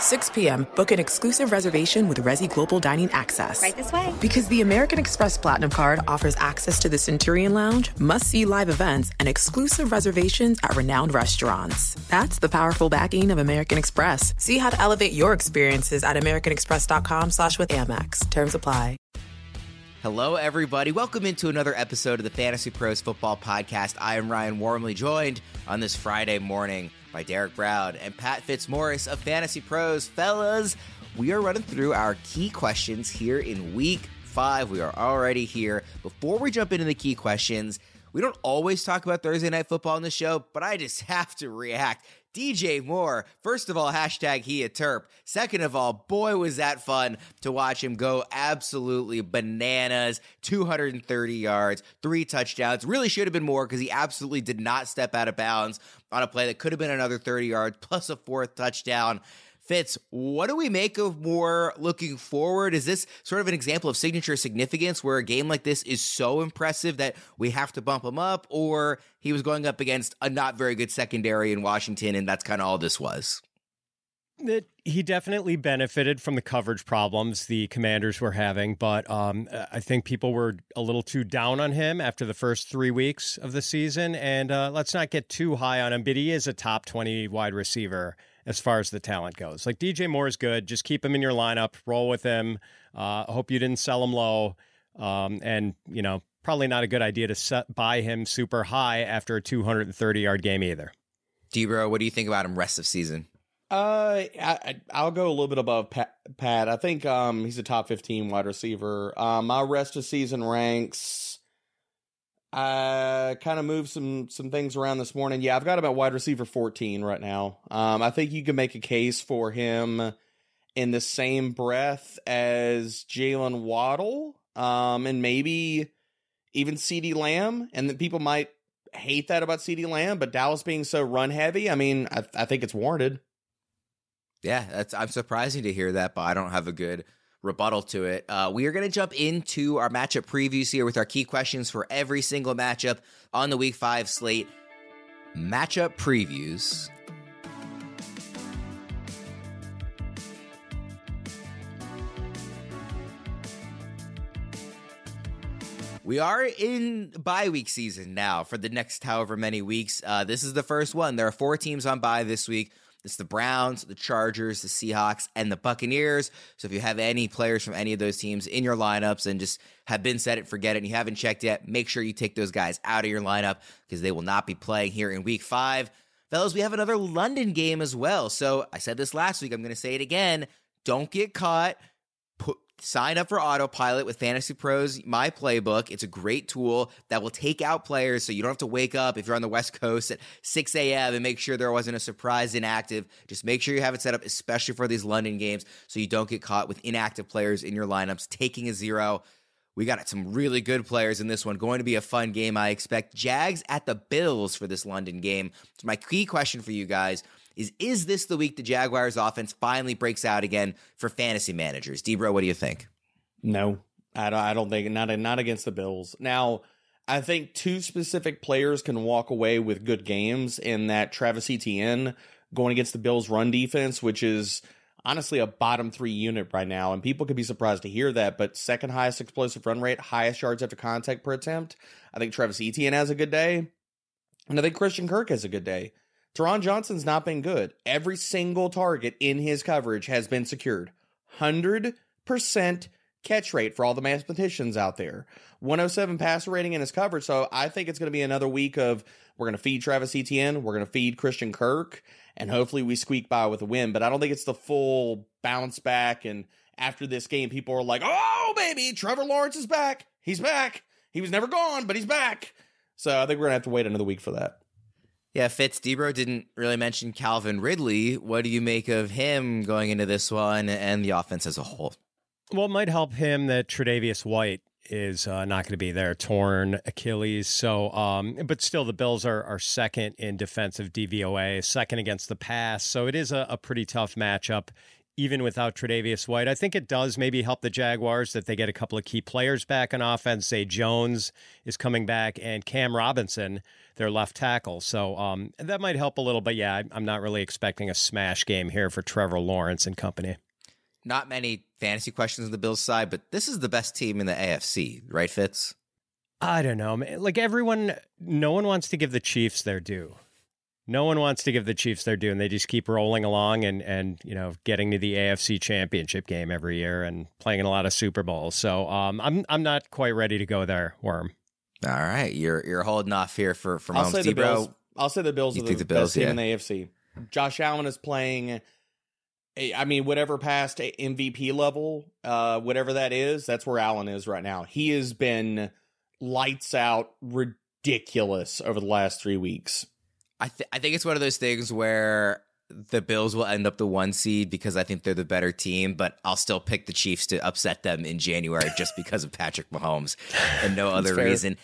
6 p.m., book an exclusive reservation with Resy Global Dining Access. Right this way. Because the American Express Platinum Card offers access to the Centurion Lounge, must see live events, and exclusive reservations at renowned restaurants. That's the powerful backing of American Express. See how to elevate your experiences at AmericanExpress.com slash with Amex. Terms apply. Hello, everybody. Welcome into another episode of the Fantasy Pros Football Podcast. I am Ryan Wormeli joined on this Friday morning by Derek Brown and Pat Fitzmaurice of Fantasy Pros. Fellas, we are running through our key questions here in week five. We are already here. Before we jump into the key questions, we don't always talk about Thursday Night Football on the show, but I just have to react. DJ Moore, first of all, hashtag he a terp. Second of all, boy, was that fun to watch him go absolutely bananas. 230 yards, three touchdowns. Really should have been more because he absolutely did not step out of bounds on a play that could have been another 30 yards plus a fourth touchdown. Fitz, what do we make of Moore looking forward? Is this sort of an example of signature significance where a game like this is so impressive that we have to bump him up, or he was going up against a not very good secondary in Washington and that's kind of all this was? It, he definitely benefited from the coverage problems the commanders were having, but um, I think people were a little too down on him after the first three weeks of the season. And uh, let's not get too high on him, but he is a top 20 wide receiver as far as the talent goes. Like DJ Moore is good. Just keep him in your lineup, roll with him. Uh, hope you didn't sell him low. Um, and, you know, probably not a good idea to set, buy him super high after a 230 yard game either. Debro, what do you think about him rest of season? Uh, I, I'll go a little bit above Pat. Pat. I think um he's a top fifteen wide receiver. Um, my rest of season ranks. I kind of moved some some things around this morning. Yeah, I've got at wide receiver fourteen right now. Um, I think you can make a case for him in the same breath as Jaylen Waddle. Um, and maybe even CeeDee Lamb, and then people might hate that about CeeDee Lamb, but Dallas being so run heavy, I mean, I, I think it's warranted. Yeah, that's I'm surprising to hear that, but I don't have a good rebuttal to it. Uh, we are going to jump into our matchup previews here with our key questions for every single matchup on the Week Five slate. Matchup previews. We are in bye week season now for the next however many weeks. Uh, this is the first one. There are four teams on bye this week. It's the Browns, the Chargers, the Seahawks, and the Buccaneers. So if you have any players from any of those teams in your lineups and just have been set it, forget it, and you haven't checked yet, make sure you take those guys out of your lineup because they will not be playing here in week five. Fellas, we have another London game as well. So I said this last week. I'm going to say it again. Don't get caught sign up for autopilot with fantasy pros my playbook it's a great tool that will take out players so you don't have to wake up if you're on the west coast at 6 a.m and make sure there wasn't a surprise inactive just make sure you have it set up especially for these london games so you don't get caught with inactive players in your lineups taking a zero we got some really good players in this one. Going to be a fun game, I expect. Jags at the Bills for this London game. So, my key question for you guys is Is this the week the Jaguars offense finally breaks out again for fantasy managers? Debro, what do you think? No, I don't, I don't think not not against the Bills. Now, I think two specific players can walk away with good games in that Travis Etienne going against the Bills run defense, which is honestly a bottom three unit right now. And people could be surprised to hear that, but second highest explosive run rate, highest yards after contact per attempt. I think Travis Etienne has a good day. And I think Christian Kirk has a good day. Taron Johnson's not been good. Every single target in his coverage has been secured. 100% catch rate for all the mathematicians out there. 107 passer rating in his coverage. So I think it's going to be another week of we're going to feed Travis Etienne, we're going to feed Christian Kirk, and hopefully we squeak by with a win. But I don't think it's the full bounce back. And after this game, people are like, oh, baby, Trevor Lawrence is back. He's back. He was never gone, but he's back. So I think we're going to have to wait another week for that. Yeah, Fitz Debro didn't really mention Calvin Ridley. What do you make of him going into this one and the offense as a whole? Well, it might help him that Tre'Davious White is uh, not going to be there, torn Achilles. So, um, but still, the Bills are, are second in defensive DVOA, second against the pass. So it is a, a pretty tough matchup. even without Tre'Davious White. I think it does maybe help the Jaguars that they get a couple of key players back on offense. Zay Jones is coming back and Cam Robinson, their left tackle. So um, that might help a little. But yeah, I'm not really expecting a smash game here for Trevor Lawrence and company. Not many fantasy questions on the Bills side, but this is the best team in the AFC, right, Fitz? I don't know. Like everyone, no one wants to give the Chiefs their due no one wants to give the Chiefs their due, and they just keep rolling along and and you know getting to the AFC Championship game every year and playing in a lot of Super Bowls. So um, I'm I'm not quite ready to go there, Worm. All right, you're you're holding off here for for I'll say the Bills. I'll say the Bills You are the, the Bills, best team in the AFC. Josh Allen is playing. I mean, whatever past MVP level, uh, whatever that is, that's where Allen is right now. He has been lights out, ridiculous over the last three weeks. I th- I think it's one of those things where the Bills will end up the one seed because I think they're the better team, but I'll still pick the Chiefs to upset them in January just because of Patrick Mahomes and no other fair. reason.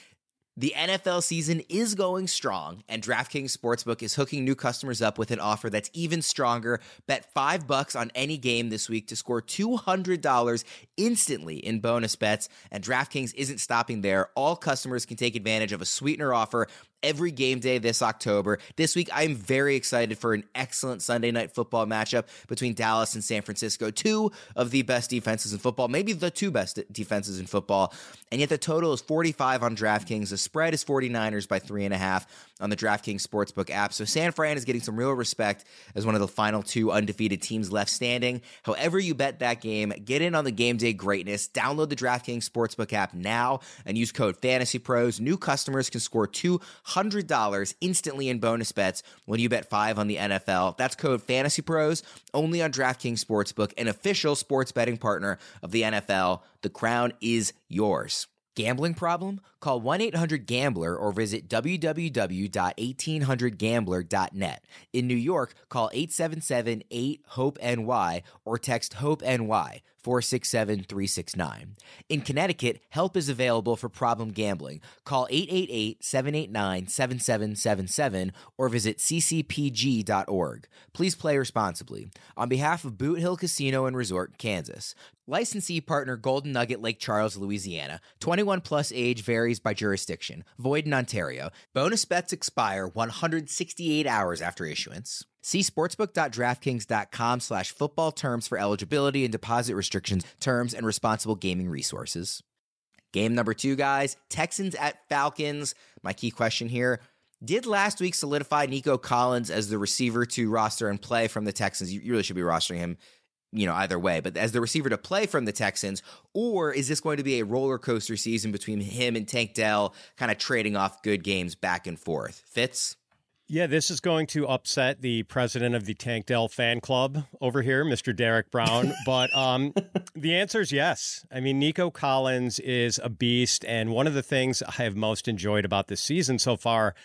The NFL season is going strong, and DraftKings Sportsbook is hooking new customers up with an offer that's even stronger. Bet five bucks on any game this week to score $200 instantly in bonus bets. And DraftKings isn't stopping there. All customers can take advantage of a sweetener offer every game day this October. This week, I'm very excited for an excellent Sunday night football matchup between Dallas and San Francisco, two of the best defenses in football, maybe the two best defenses in football. And yet the total is 45 on DraftKings. The spread is 49ers by three and a half on the DraftKings Sportsbook app. So San Fran is getting some real respect as one of the final two undefeated teams left standing. However, you bet that game, get in on the game day greatness. Download the DraftKings Sportsbook app now and use code Fantasy Pros. New customers can score $200 instantly in bonus bets when you bet five on the NFL. That's code Fantasy Pros only on DraftKings Sportsbook, an official sports betting partner of the NFL. The crown is yours. Gambling problem? Call 1 800 Gambler or visit www.1800Gambler.net. In New York, call 877 8 HOPE NY or text HOPE NY 467 369. In Connecticut, help is available for problem gambling. Call 888 789 7777 or visit ccpg.org. Please play responsibly. On behalf of Boot Hill Casino and Resort, Kansas, Licensee partner Golden Nugget Lake Charles, Louisiana. 21 plus age varies by jurisdiction. Void in Ontario. Bonus bets expire 168 hours after issuance. See sportsbook.draftkings.com slash football terms for eligibility and deposit restrictions, terms, and responsible gaming resources. Game number two, guys. Texans at Falcons. My key question here. Did last week solidify Nico Collins as the receiver to roster and play from the Texans? You really should be rostering him you know, either way, but as the receiver to play from the Texans, or is this going to be a roller coaster season between him and Tank Dell, kind of trading off good games back and forth? Fitz? Yeah, this is going to upset the president of the Tank Dell fan club over here, Mr. Derek Brown. but um, the answer is yes. I mean, Nico Collins is a beast. And one of the things I have most enjoyed about this season so far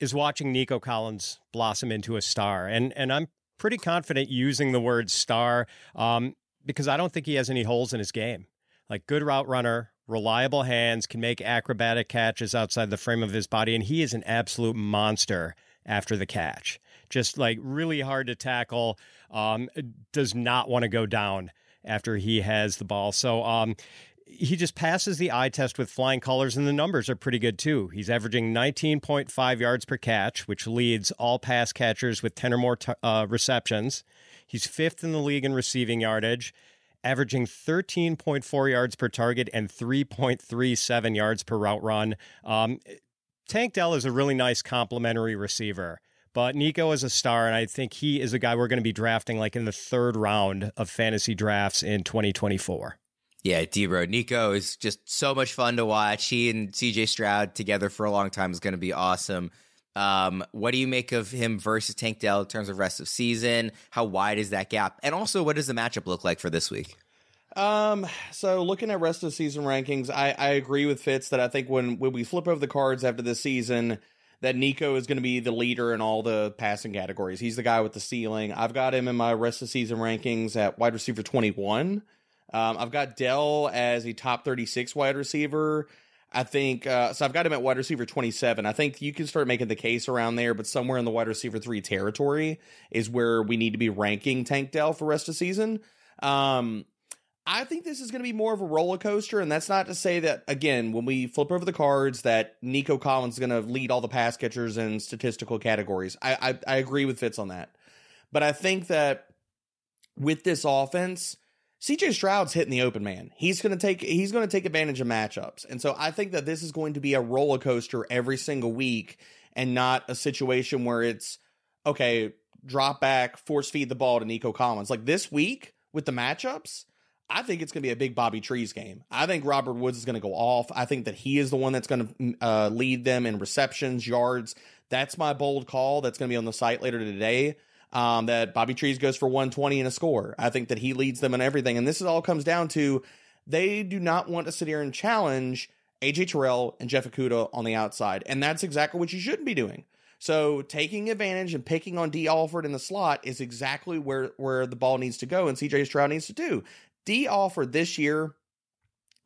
is watching Nico Collins blossom into a star. And, and I'm pretty confident using the word star um, because I don't think he has any holes in his game. Like, good route runner, reliable hands, can make acrobatic catches outside the frame of his body. And he is an absolute monster after the catch. Just like really hard to tackle. Um, does not want to go down after he has the ball. So um, he just passes the eye test with flying colors, and the numbers are pretty good too. He's averaging 19.5 yards per catch, which leads all pass catchers with 10 or more t- uh, receptions. He's fifth in the league in receiving yardage, averaging 13.4 yards per target and 3.37 yards per route run. Um, Tank Dell is a really nice complementary receiver. But Nico is a star, and I think he is a guy we're going to be drafting like in the third round of fantasy drafts in 2024. Yeah, Debro. Nico is just so much fun to watch. He and CJ Stroud together for a long time is going to be awesome. Um, what do you make of him versus Tank Dell in terms of rest of season? How wide is that gap? And also, what does the matchup look like for this week? Um, so looking at rest of season rankings, I, I agree with Fitz that I think when, when we flip over the cards after this season, that Nico is going to be the leader in all the passing categories. He's the guy with the ceiling. I've got him in my rest of season rankings at wide receiver 21. Um, I've got Dell as a top 36 wide receiver. I think uh, so. I've got him at wide receiver 27. I think you can start making the case around there, but somewhere in the wide receiver three territory is where we need to be ranking Tank Dell for rest of season. Um, I think this is going to be more of a roller coaster, and that's not to say that again when we flip over the cards that Nico Collins is going to lead all the pass catchers in statistical categories. I, I I agree with Fitz on that, but I think that with this offense CJ Stroud's hitting the open man. He's going to take he's going to take advantage of matchups. And so I think that this is going to be a roller coaster every single week and not a situation where it's okay, drop back, force feed the ball to Nico Collins. Like this week with the matchups, I think it's going to be a big Bobby Trees game. I think Robert Woods is going to go off. I think that he is the one that's going to mm, uh, lead them in receptions, yards. That's my bold call. That's going to be on the site later today um, that Bobby Trees goes for 120 and a score. I think that he leads them in everything. And this all comes down to they do not want to sit here and challenge AJ Terrell and Jeff Okudah on the outside. And that's exactly what you shouldn't be doing. So taking advantage and picking on Dee Alford in the slot is exactly where, where the ball needs to go and CJ Stroud needs to do. Dee Alford this year,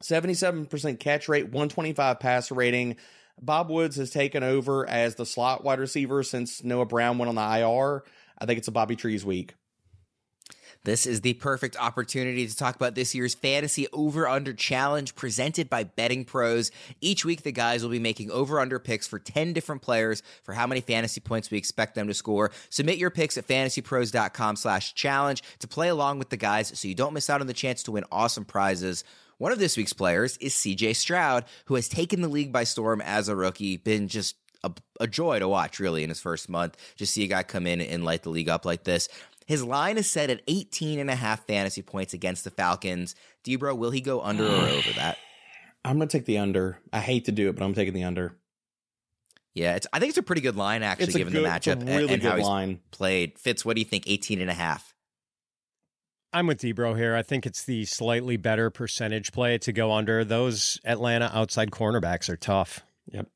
77% catch rate, 125 passer rating. Bob Woods has taken over as the slot wide receiver since Noah Brown went on the IR. I think it's a Bobby Trees week. This is the perfect opportunity to talk about this year's fantasy over under challenge presented by Betting Pros. Each week, the guys will be making over under picks for 10 different players for how many fantasy points we expect them to score. Submit your picks at fantasypros.com slash challenge to play along with the guys so you don't miss out on the chance to win awesome prizes. One of this week's players is CJ Stroud, who has taken the league by storm as a rookie, been just a, a joy to watch, really, in his first month. Just see a guy come in and light the league up like this. His line is set at 18 and a half fantasy points against the Falcons. Debro, will he go under or over that? I'm going to take the under. I hate to do it, but I'm taking the under. Yeah, it's, I think it's a pretty good line, actually, given good, the matchup really and, and how he's line. played. Fitz, what do you think? 18 and a half. I'm with Debro here. I think it's the slightly better percentage play to go under. Those Atlanta outside cornerbacks are tough. Yep.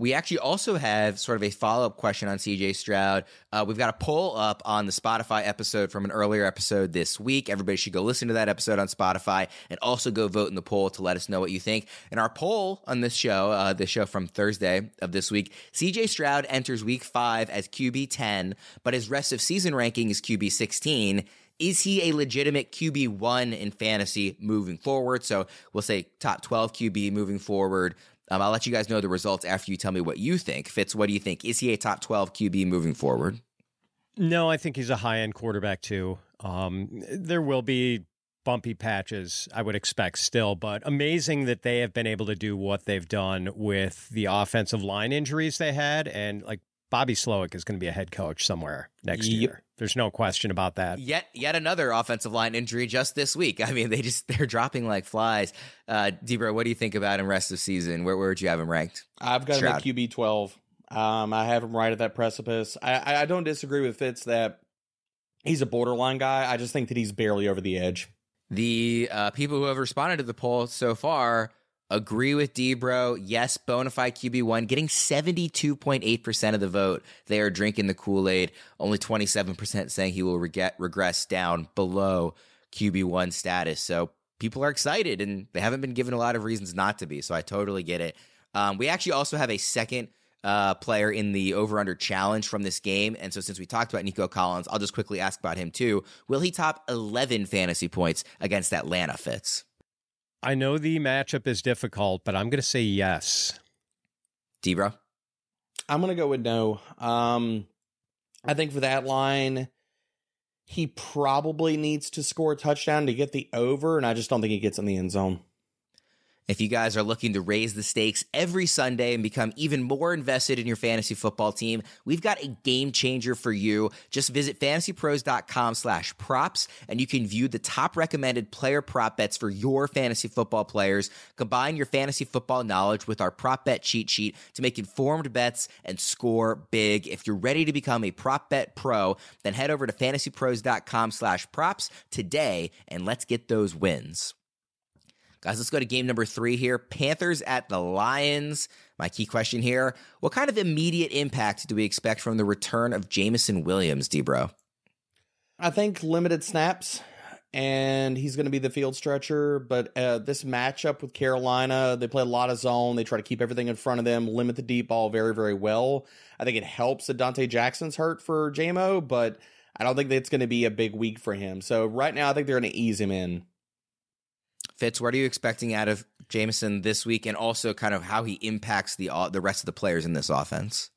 We actually also have sort of a follow up question on CJ Stroud. Uh, we've got a poll up on the Spotify episode from an earlier episode this week. Everybody should go listen to that episode on Spotify and also go vote in the poll to let us know what you think. And our poll on this show, uh, this show from Thursday of this week, CJ Stroud enters week five as QB 10, but his rest of season ranking is QB 16 is he a legitimate QB1 in fantasy moving forward? So we'll say top 12 QB moving forward. Um, I'll let you guys know the results after you tell me what you think. Fitz, what do you think? Is he a top 12 QB moving forward? No, I think he's a high end quarterback too. Um, there will be bumpy patches, I would expect still, but amazing that they have been able to do what they've done with the offensive line injuries they had. And like Bobby Slowik is going to be a head coach somewhere next yep. year. There's no question about that. Yet, yet another offensive line injury just this week. I mean, they just they're dropping like flies. Uh, Debro, what do you think about him rest of season? Where, where would you have him ranked? I've got Stroud. him at QB twelve. Um, I have him right at that precipice. I, I don't disagree with Fitz that he's a borderline guy. I just think that he's barely over the edge. The uh, people who have responded to the poll so far Agree with Debro. Yes, bona fide QB1, getting 72.8% of the vote. They are drinking the Kool Aid. Only 27% saying he will regret, regress down below QB1 status. So people are excited and they haven't been given a lot of reasons not to be. So I totally get it. Um, we actually also have a second uh, player in the over under challenge from this game. And so, since we talked about Nico Collins, I'll just quickly ask about him too. Will he top 11 fantasy points against Atlanta Fitz? I know the matchup is difficult, but I'm going to say yes. Debro? I'm going to go with no. Um, I think for that line, he probably needs to score a touchdown to get the over, and I just don't think he gets in the end zone. If you guys are looking to raise the stakes every Sunday and become even more invested in your fantasy football team, we've got a game changer for you. Just visit fantasypros.com slash props and you can view the top recommended player prop bets for your fantasy football players. Combine your fantasy football knowledge with our prop bet cheat sheet to make informed bets and score big. If you're ready to become a prop bet pro, then head over to fantasypros.com slash props today and let's get those wins. Guys, let's go to game number three here. Panthers at the Lions. My key question here What kind of immediate impact do we expect from the return of Jameson Williams, Debro? I think limited snaps. and he's going to be the field stretcher. But uh, this matchup with Carolina, they play a lot of zone. They try to keep everything in front of them, limit the deep ball very, very well. I think it helps that Donte Jackson's hurt for JMO, but I don't think it's going to be a big week for him. So right now, I think they're going to ease him in. Fitz, what are you expecting out of Jameson this week, and also kind of how he impacts the uh, the rest of the players in this offense?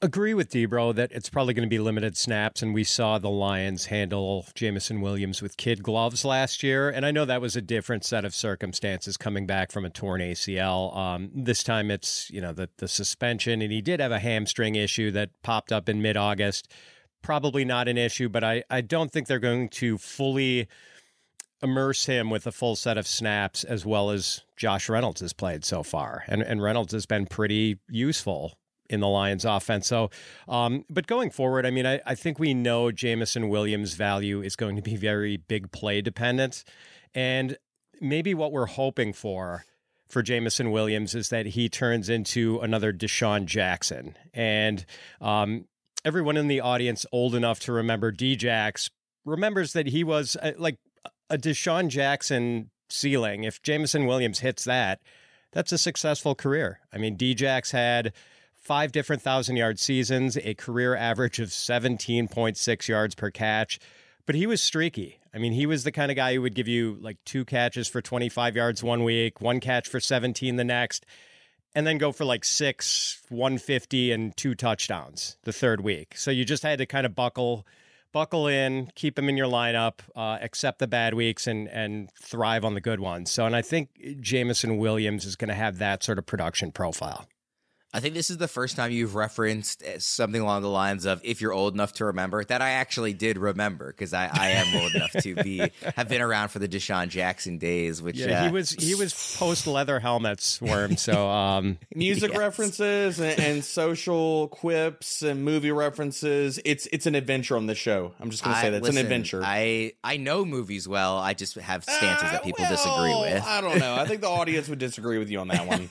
Agree with Debro that it's probably going to be limited snaps, and we saw the Lions handle Jameson Williams with kid gloves last year, and I know that was a different set of circumstances coming back from a torn ACL. Um, this time, it's you know the the suspension, and he did have a hamstring issue that popped up in mid August. Probably not an issue, but I I don't think they're going to fully immerse him with a full set of snaps as well as Josh Reynolds has played so far. And and Reynolds has been pretty useful in the Lions offense. So um, but going forward, I mean, I, I think we know Jameson Williams' value is going to be very big play dependent. And maybe what we're hoping for for Jameson Williams is that he turns into another DeSean Jackson. And um, everyone in the audience old enough to remember Djax remembers that he was uh, like a DeSean Jackson ceiling, if Jameson Williams hits that, that's a successful career. I mean, Djax had five different thousand yard seasons, a career average of 17.6 yards per catch, but he was streaky. I mean, he was the kind of guy who would give you like two catches for 25 yards one week, one catch for 17 the next, and then go for like six, 150, and two touchdowns the third week. So you just had to kind of buckle buckle in, keep him in your lineup, uh, accept the bad weeks, and and thrive on the good ones. So, and I think Jameson Williams is going to have that sort of production profile. I think this is the first time you've referenced eh, something along the lines of "if you're old enough to remember." That I actually did remember because I, I am old enough to be have been around for the DeSean Jackson days. Which yeah, uh, he was he was post leather helmets worm. So um, music Yes. references and, and social quips and movie references. It's it's an adventure on the show. I'm just going to say I- that it's listen, an adventure. I I know movies well. I just have stances Uh, that people well, disagree with. I don't know. I think the audience would disagree with you on that one.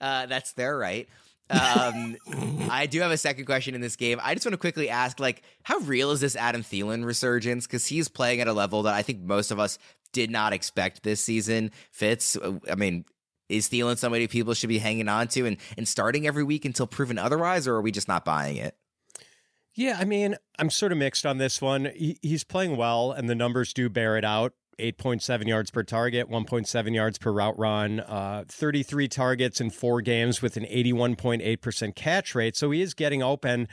uh, that's their right. Um, I do have a second question in this game. I just want to quickly ask, like, how real is this Adam Thielen resurgence? Because he's playing at a level that I think most of us did not expect this season. Fitz, I mean, is Thielen somebody people should be hanging on to and, and starting every week until proven otherwise, or are we just not buying it? Yeah, I mean, I'm sort of mixed on this one. He, he's playing well, and the numbers do bear it out. 8.7 yards per target, 1.7 yards per route run, uh, 33 targets in four games with an 81.8% catch rate. So he is getting open.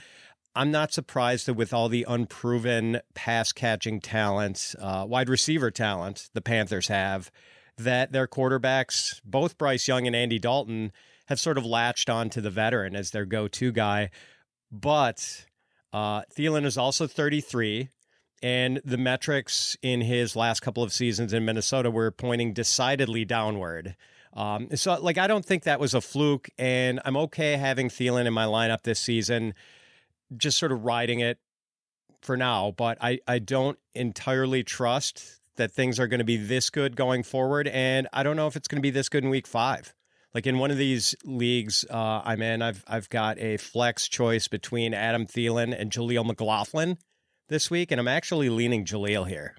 I'm not surprised that with all the unproven pass catching talent, uh, wide receiver talent the Panthers have, that their quarterbacks, both Bryce Young and Andy Dalton, have sort of latched on to the veteran as their go to guy. But uh, Thielen is also 33, and the metrics in his last couple of seasons in Minnesota were pointing decidedly downward. Um, so, like, I don't think that was a fluke, and I'm okay having Thielen in my lineup this season, just sort of riding it for now. But I, I don't entirely trust that things are going to be this good going forward, and I don't know if it's going to be this good in week five. Like in one of these leagues uh, I'm in, I've I've got a flex choice between Adam Thielen and Jaleel McLaughlin this week, and I'm actually leaning Jaleel here.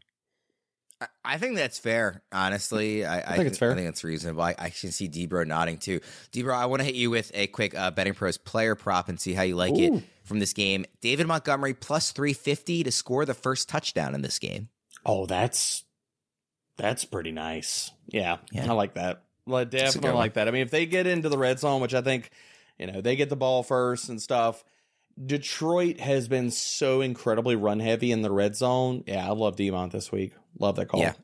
I- I think that's fair, honestly. I, I, think it's fair. I think it's reasonable. I, I can see Debro nodding too. Debro, I want to hit you with a quick uh, betting pros player prop and see how you like it from this game. David Montgomery plus three fifty to score the first touchdown in this game. oh, that's that's pretty nice. Yeah, Yeah. I like that. Well, I a good definitely like that. I mean, if they get into the red zone, which I think, you know, they get the ball first and stuff. Detroit has been so incredibly run heavy in the red zone. Yeah, I love Demont this week. Love that call. Yeah,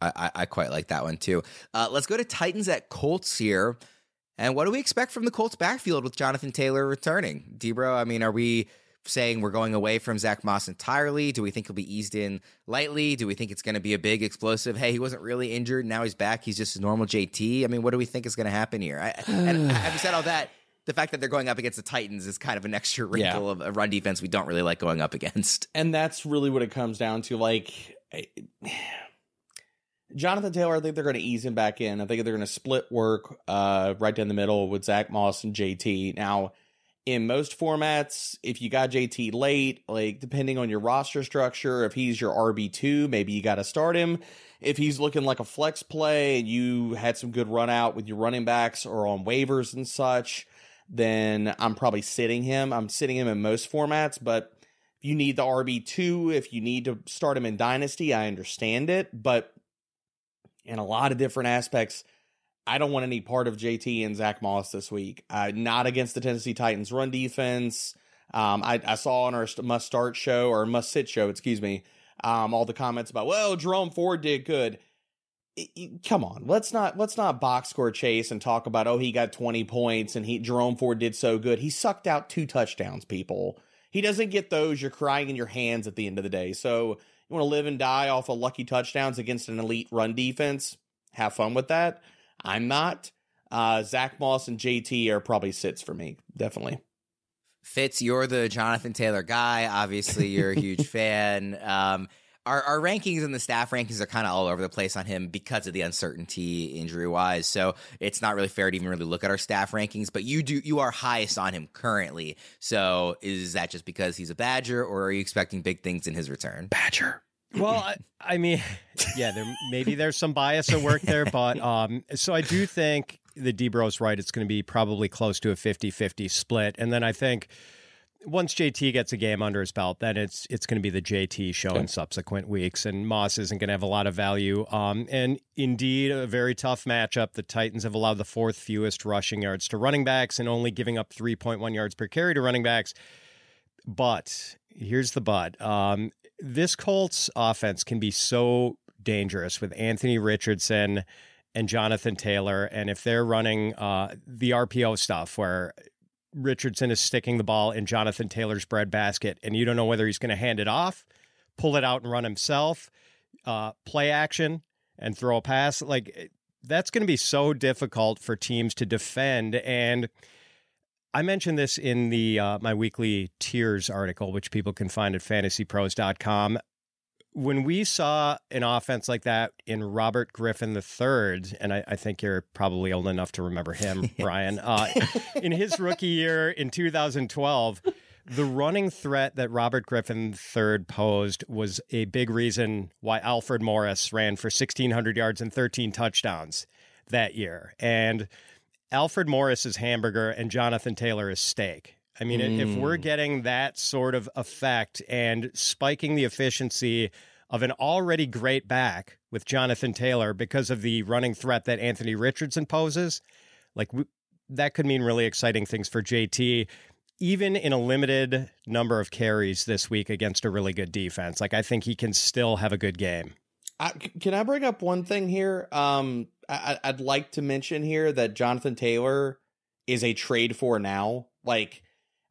I, I, quite like that one too. Uh, let's go to Titans at Colts here. And what do we expect from the Colts backfield with Jonathan Taylor returning? Debro, I mean, are we saying we're going away from Zach Moss entirely? Do we think he'll be eased in lightly? Do we think it's going to be a big explosive? Hey, he wasn't really injured. Now he's back. He's just a normal JT. I mean, what do we think is going to happen here? I, and having said all that, the fact that they're going up against the Titans is kind of an extra wrinkle of a run defense we don't really like going up against. and that's really what it comes down to. Like eh, Jonathan Taylor, I think they're going to ease him back in. I think they're going to split work uh, right down the middle with Zach Moss and JT. Now, in most formats, if you got JT late, like depending on your roster structure, if he's your RB2, maybe you got to start him. If he's looking like a flex play and you had some good run out with your running backs or on waivers and such, then I'm probably sitting him. I'm sitting him in most formats, but if you need the RB2, if you need to start him in Dynasty, I understand it. But in a lot of different aspects, I don't want any part of JT and Zach Moss this week. Uh, not against the Tennessee Titans run defense. Um, I, I, saw on our must start show or must sit show, excuse me, um, all the comments about, well, Jerome Ford did good. Come on, let's not let's not box score chase and talk about oh he got 20 points and he Jerome Ford did so good. He sucked out two touchdowns, people. He doesn't get those. You're crying in your hands at the end of the day. So you want to live and die off of lucky touchdowns against an elite run defense? Have fun with that. I'm not. Uh, Zach Moss and JT are probably sits for me, definitely. Fitz, you're the Jonathan Taylor guy. Obviously, you're a huge fan. Um, our, our rankings and the staff rankings are kind of all over the place on him because of the uncertainty injury wise. So it's not really fair to even really look at our staff rankings. But you do you are highest on him currently. So is that just because he's a Badger, or are you expecting big things in his return? Badger. Well, I, I, mean, yeah, there maybe there's some bias at work there, but um, so I do think the Debro's right. It's going to be probably close to a 50-50 split, and then I think once JT gets a game under his belt, then it's it's going to be the JT show okay. in subsequent weeks, and Moss isn't going to have a lot of value. Um, and indeed, a very tough matchup. The Titans have allowed the fourth fewest rushing yards to running backs, and only giving up 3.1 yards per carry to running backs. But here's the but. Um, this Colts offense can be so dangerous with Anthony Richardson and Jonathan Taylor. And if they're running uh, the RPO stuff where Richardson is sticking the ball in Jonathan Taylor's breadbasket and you don't know whether he's going to hand it off, pull it out and run himself, uh, play action and throw a pass, like that's going to be so difficult for teams to defend. And I mentioned this in the uh, my weekly tiers article, which people can find at fantasypros.com. When we saw an offense like that in Robert Griffin III, and I, I think you're probably old enough to remember him, Brian, uh, in his rookie year in 2012, the running threat that Robert Griffin III posed was a big reason why Alfred Morris ran for 1,600 yards and 13 touchdowns that year. And Alfred Morris is hamburger and Jonathan Taylor is steak. I mean, mm. if we're mm. getting that sort of effect and spiking the efficiency of an already great back with Jonathan Taylor because of the running threat that Anthony Richardson poses, like that could mean really exciting things for JT, even in a limited number of carries this week against a really good defense. Like, I think he can still have a good game. I, can I bring up one thing here? Um, I, I'd like to mention here that Jonathan Taylor is a trade for now. Like,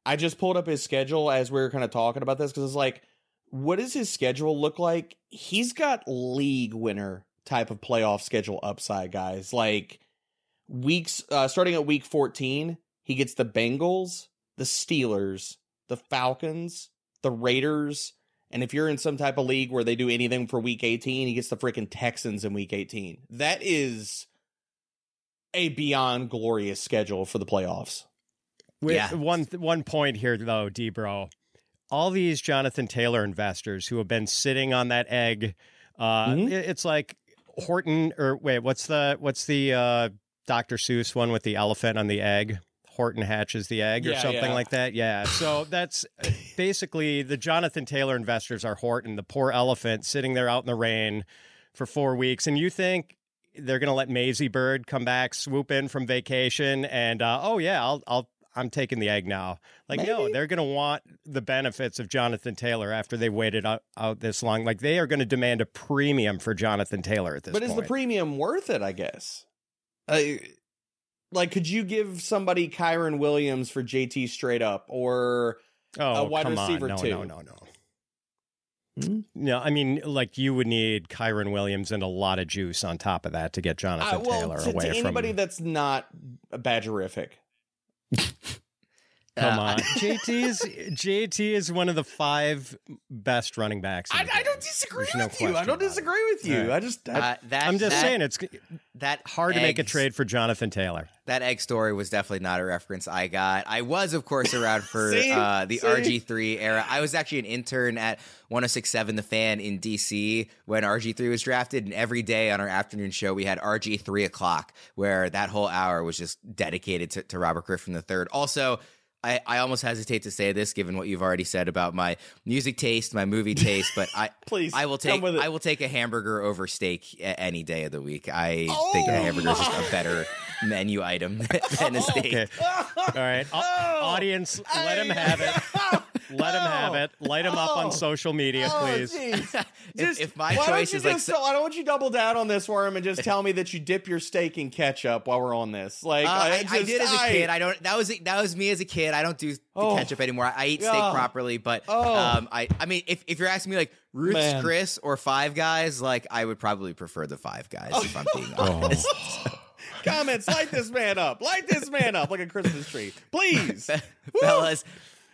I just pulled up his schedule as we were kind of talking about this because it's like, what does his schedule look like? He's got league winner type of playoff schedule upside, guys. Like weeks uh, starting at week 14, he gets the Bengals, the Steelers, the Falcons, the Raiders, and if you're in some type of league where they do anything for week 18, he gets the freaking Texans in week 18. That is a beyond glorious schedule for the playoffs. With yeah. one one point here though, Debro. All these Jonathan Taylor investors who have been sitting on that egg, uh, mm-hmm. it's like Horton or wait, what's the what's the uh, Dr. Seuss one with the elephant on the egg? Horton hatches the egg or yeah, something yeah. like that. Yeah. So that's uh, basically the Jonathan Taylor investors are Horton, the poor elephant sitting there out in the rain for four weeks. And you think they're going to let Mayzie Bird come back, swoop in from vacation, and uh, oh yeah, I'll I'll I'm taking the egg now. Like Maybe. no, they're going to want the benefits of Jonathan Taylor after they waited out, out this long. Like they are going to demand a premium for Jonathan Taylor at this. But point. is the premium worth it? I guess. Uh, like could you give somebody Kyren Williams for JT straight up or oh, a wide receiver on. No, too? No, no, no. Hmm? No, I mean, like you would need Kyren Williams and a lot of juice on top of that to get Jonathan uh, well, Taylor to, away to anybody from... that's not a badgerific. Come Uh, on, JT is JT is one of the five best running backs. in I, the I game. don't disagree There's no with you. I don't disagree with you. Right. I just I, Uh, that, I'm just that- saying it's that hard to make a trade for Jonathan Taylor. That egg story was definitely not a reference I got. I was, of course, around for See? uh, the See? RG3 era. I was actually an intern at 1067 The Fan in DC when RG3 was drafted. And every day on our afternoon show, we had RG3 o'clock, where that whole hour was just dedicated to, to Robert Griffin III. Also, I, I almost hesitate to say this given what you've already said about my music taste, my movie taste, but I Please, I will take. I will take a hamburger over steak a- any day of the week. I Oh think a hamburger is a better menu item than a steak. Okay. All right, Au- Oh. audience, let him have it. Let him have it. Light him up Oh. on social media, please. jeez. If- if my why don't choice you is like just- so- why don't you double down on this worm and just tell me that you dip your steak in ketchup while we're on this? Like Uh, I, I just- did as a kid. I don't. That was that was me as a kid. I don't do the Oh. ketchup anymore. I, I eat steak Yeah. properly, but Oh. um, I I mean, if, if you're asking me like Ruth's Man. Chris or Five Guys, like I would probably prefer the Five Guys if I'm being Oh. honest. Comments, light this man up. Light this man up like a Christmas tree. Please. fellas.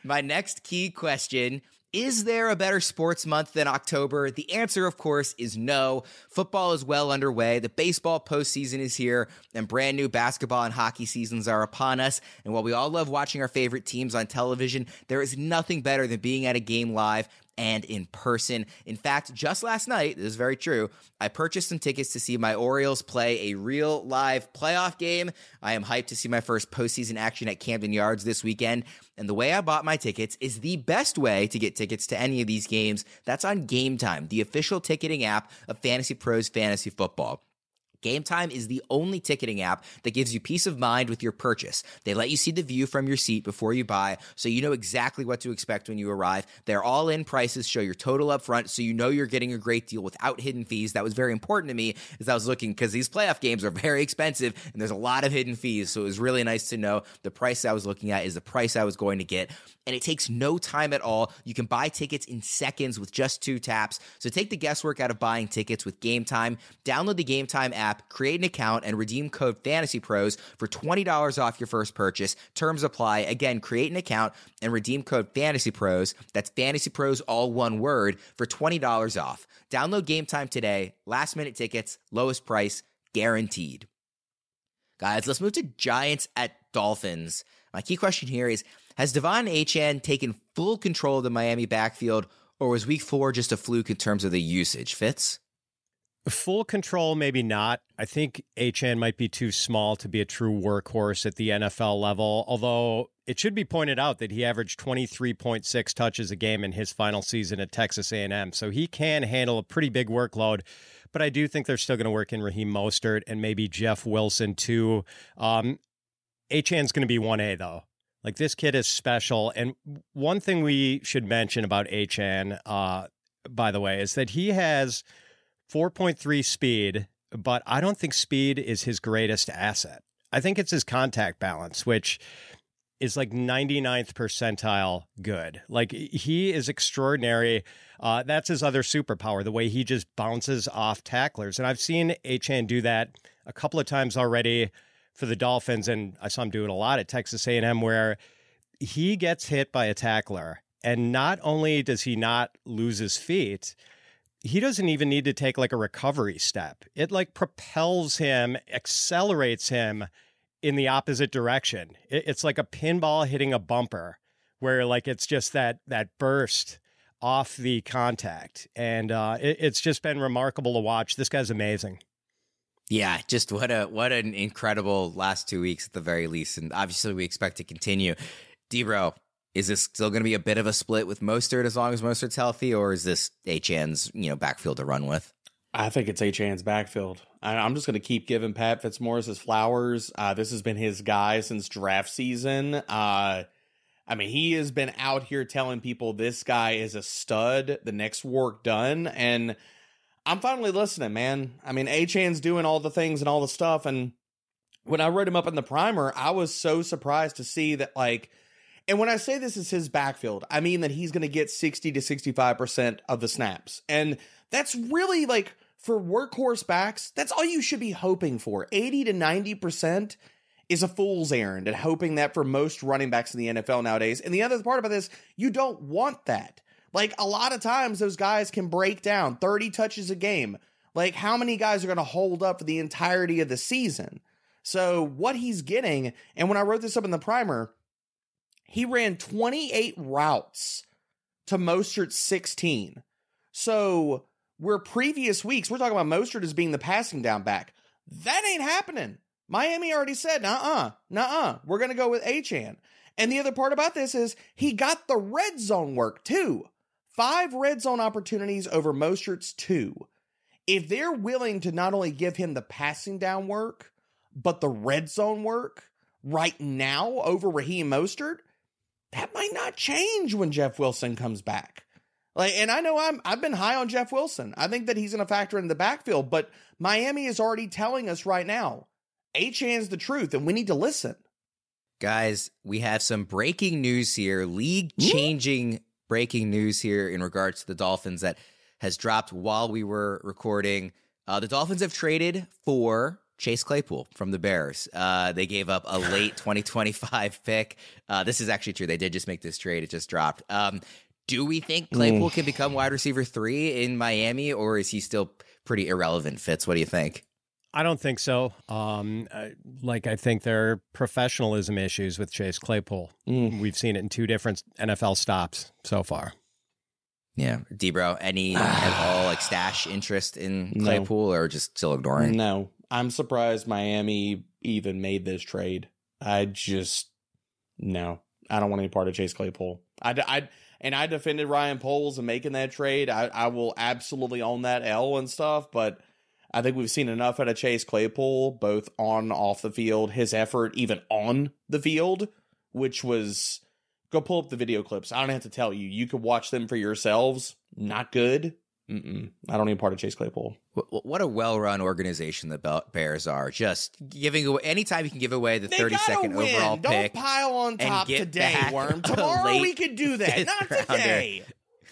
My next key question is there a better sports month than October? The answer, of course, is no. Football is well underway. The baseball postseason is here, and brand new basketball and hockey seasons are upon us. And while we all love watching our favorite teams on television, there is nothing better than being at a game live and in person. In fact, just last night, this is very true, I purchased some tickets to see my Orioles play a real live playoff game. I am hyped to see my first postseason action at Camden Yards this weekend. And the way I bought my tickets is the best way to get tickets to any of these games. That's on Game Time, the official ticketing app of Fantasy Pros Fantasy Football. Game Time is the only ticketing app that gives you peace of mind with your purchase. They let you see the view from your seat before you buy, so you know exactly what to expect when you arrive. Their all in prices show your total up front, so you know you're getting a great deal without hidden fees. That was very important to me as I was looking because these playoff games are very expensive and there's a lot of hidden fees. So it was really nice to know the price I was looking at is the price I was going to get. And it takes no time at all. You can buy tickets in seconds with just two taps. So take the guesswork out of buying tickets with Game Time. Download the Game Time app, create an account, and redeem code Fantasy Pros for $20 off your first purchase. Terms apply. Again, create an account and redeem code Fantasy Pros. That's Fantasy Pros, all one word, for $20 off. Download Game Time today. Last minute tickets, lowest price, guaranteed. Guys, let's move to Giants at Dolphins. My key question here is Has De'Von Achane taken full control of the Miami backfield, or was week four just a fluke in terms of the usage? Fitz? Full control, maybe not. I think Achane might be too small to be a true workhorse at the NFL level. Although it should be pointed out that he averaged 23.6 touches a game in his final season at Texas A&M, so he can handle a pretty big workload. But I do think they're still going to work in Raheem Mostert and maybe Jeff Wilson too. Um, Achane's going to be 1A though. Like this kid is special. And one thing we should mention about Achane, uh, by the way, is that he has 4.3 speed, but I don't think speed is his greatest asset. I think it's his contact balance, which is like 99th percentile good. Like he is extraordinary. Uh, that's his other superpower, the way he just bounces off tacklers. And I've seen Achane do that a couple of times already for the Dolphins, and I saw him do it a lot at Texas A&M, where he gets hit by a tackler, and not only does he not lose his feet, he doesn't even need to take like a recovery step. It like propels him, accelerates him in the opposite direction. It, it's like a pinball hitting a bumper, where like it's just that that burst off the contact, and uh, it, it's just been remarkable to watch. This guy's amazing. Yeah, just what a what an incredible last two weeks at the very least, and obviously we expect to continue. Debro, is this still going to be a bit of a split with Mostert as long as Mostert's healthy, or is this Achane's you know backfield to run with? I think it's Achane's backfield. I, I'm just going to keep giving Pat Fitzmaurice his flowers. Uh, this has been his guy since draft season. Uh, I mean, he has been out here telling people this guy is a stud, the next work done, and I'm finally listening, man. I mean, Achane's doing all the things and all the stuff, and when I wrote him up in the primer, I was so surprised to see that, like, and when I say this is his backfield, I mean that he's going to get 60 to 65% of the snaps. And that's really like for workhorse backs, that's all you should be hoping for. 80 to 90% is a fool's errand and hoping that for most running backs in the NFL nowadays. And the other part about this, you don't want that. Like a lot of times those guys can break down 30 touches a game. Like how many guys are going to hold up for the entirety of the season? So what he's getting, and when I wrote this up in the primer, he ran 28 routes to Mostert's 16. So where previous weeks we're talking about Mostert as being the passing down back. That ain't happening. Miami already said, uh uh, nah uh, we're going to go with Achane. And the other part about this is he got the red zone work too. Five red zone opportunities over Mostert's two. If they're willing to not only give him the passing down work, but the red zone work right now over Raheem Mostert, that might not change when Jeff Wilson comes back. Like, and I know I'm I've been high on Jeff Wilson. I think that he's going to factor in the backfield, but Miami is already telling us right now Achane's the truth, and we need to listen. Guys, we have some breaking news here, league changing breaking news here in regards to the Dolphins that has dropped while we were recording. Uh, the Dolphins have traded for Chase Claypool from the Bears. Uh, they gave up a late 2025 pick. Uh, this is actually true. They did just make this trade. It just dropped. Um, do we think Claypool can become wide receiver three in Miami, or is he still pretty irrelevant? Fitz, what do you think? I don't think so. Um, like I think there are professionalism issues with Chase Claypool. Mm. We've seen it in two different NFL stops so far. Yeah, Debro, any at all like stash interest in Claypool, or just still ignoring? No, I'm surprised Miami even made this trade. I just no, I don't want any part of Chase Claypool. I, I and I defended Ryan Poles and making that trade. I, I will absolutely own that L and stuff, but I think we've seen enough out of Chase Claypool, both on off the field, his effort even on the field, which was go pull up the video clips. I don't have to tell you. You could watch them for yourselves. Not good. Mm-mm. I don't need part of Chase Claypool. What, what a well-run organization the Bears are. Just giving away anytime you can give away the 32nd gotta win. overall Don't pile on top today, Worm. Tomorrow we could do that. Not rounder. today.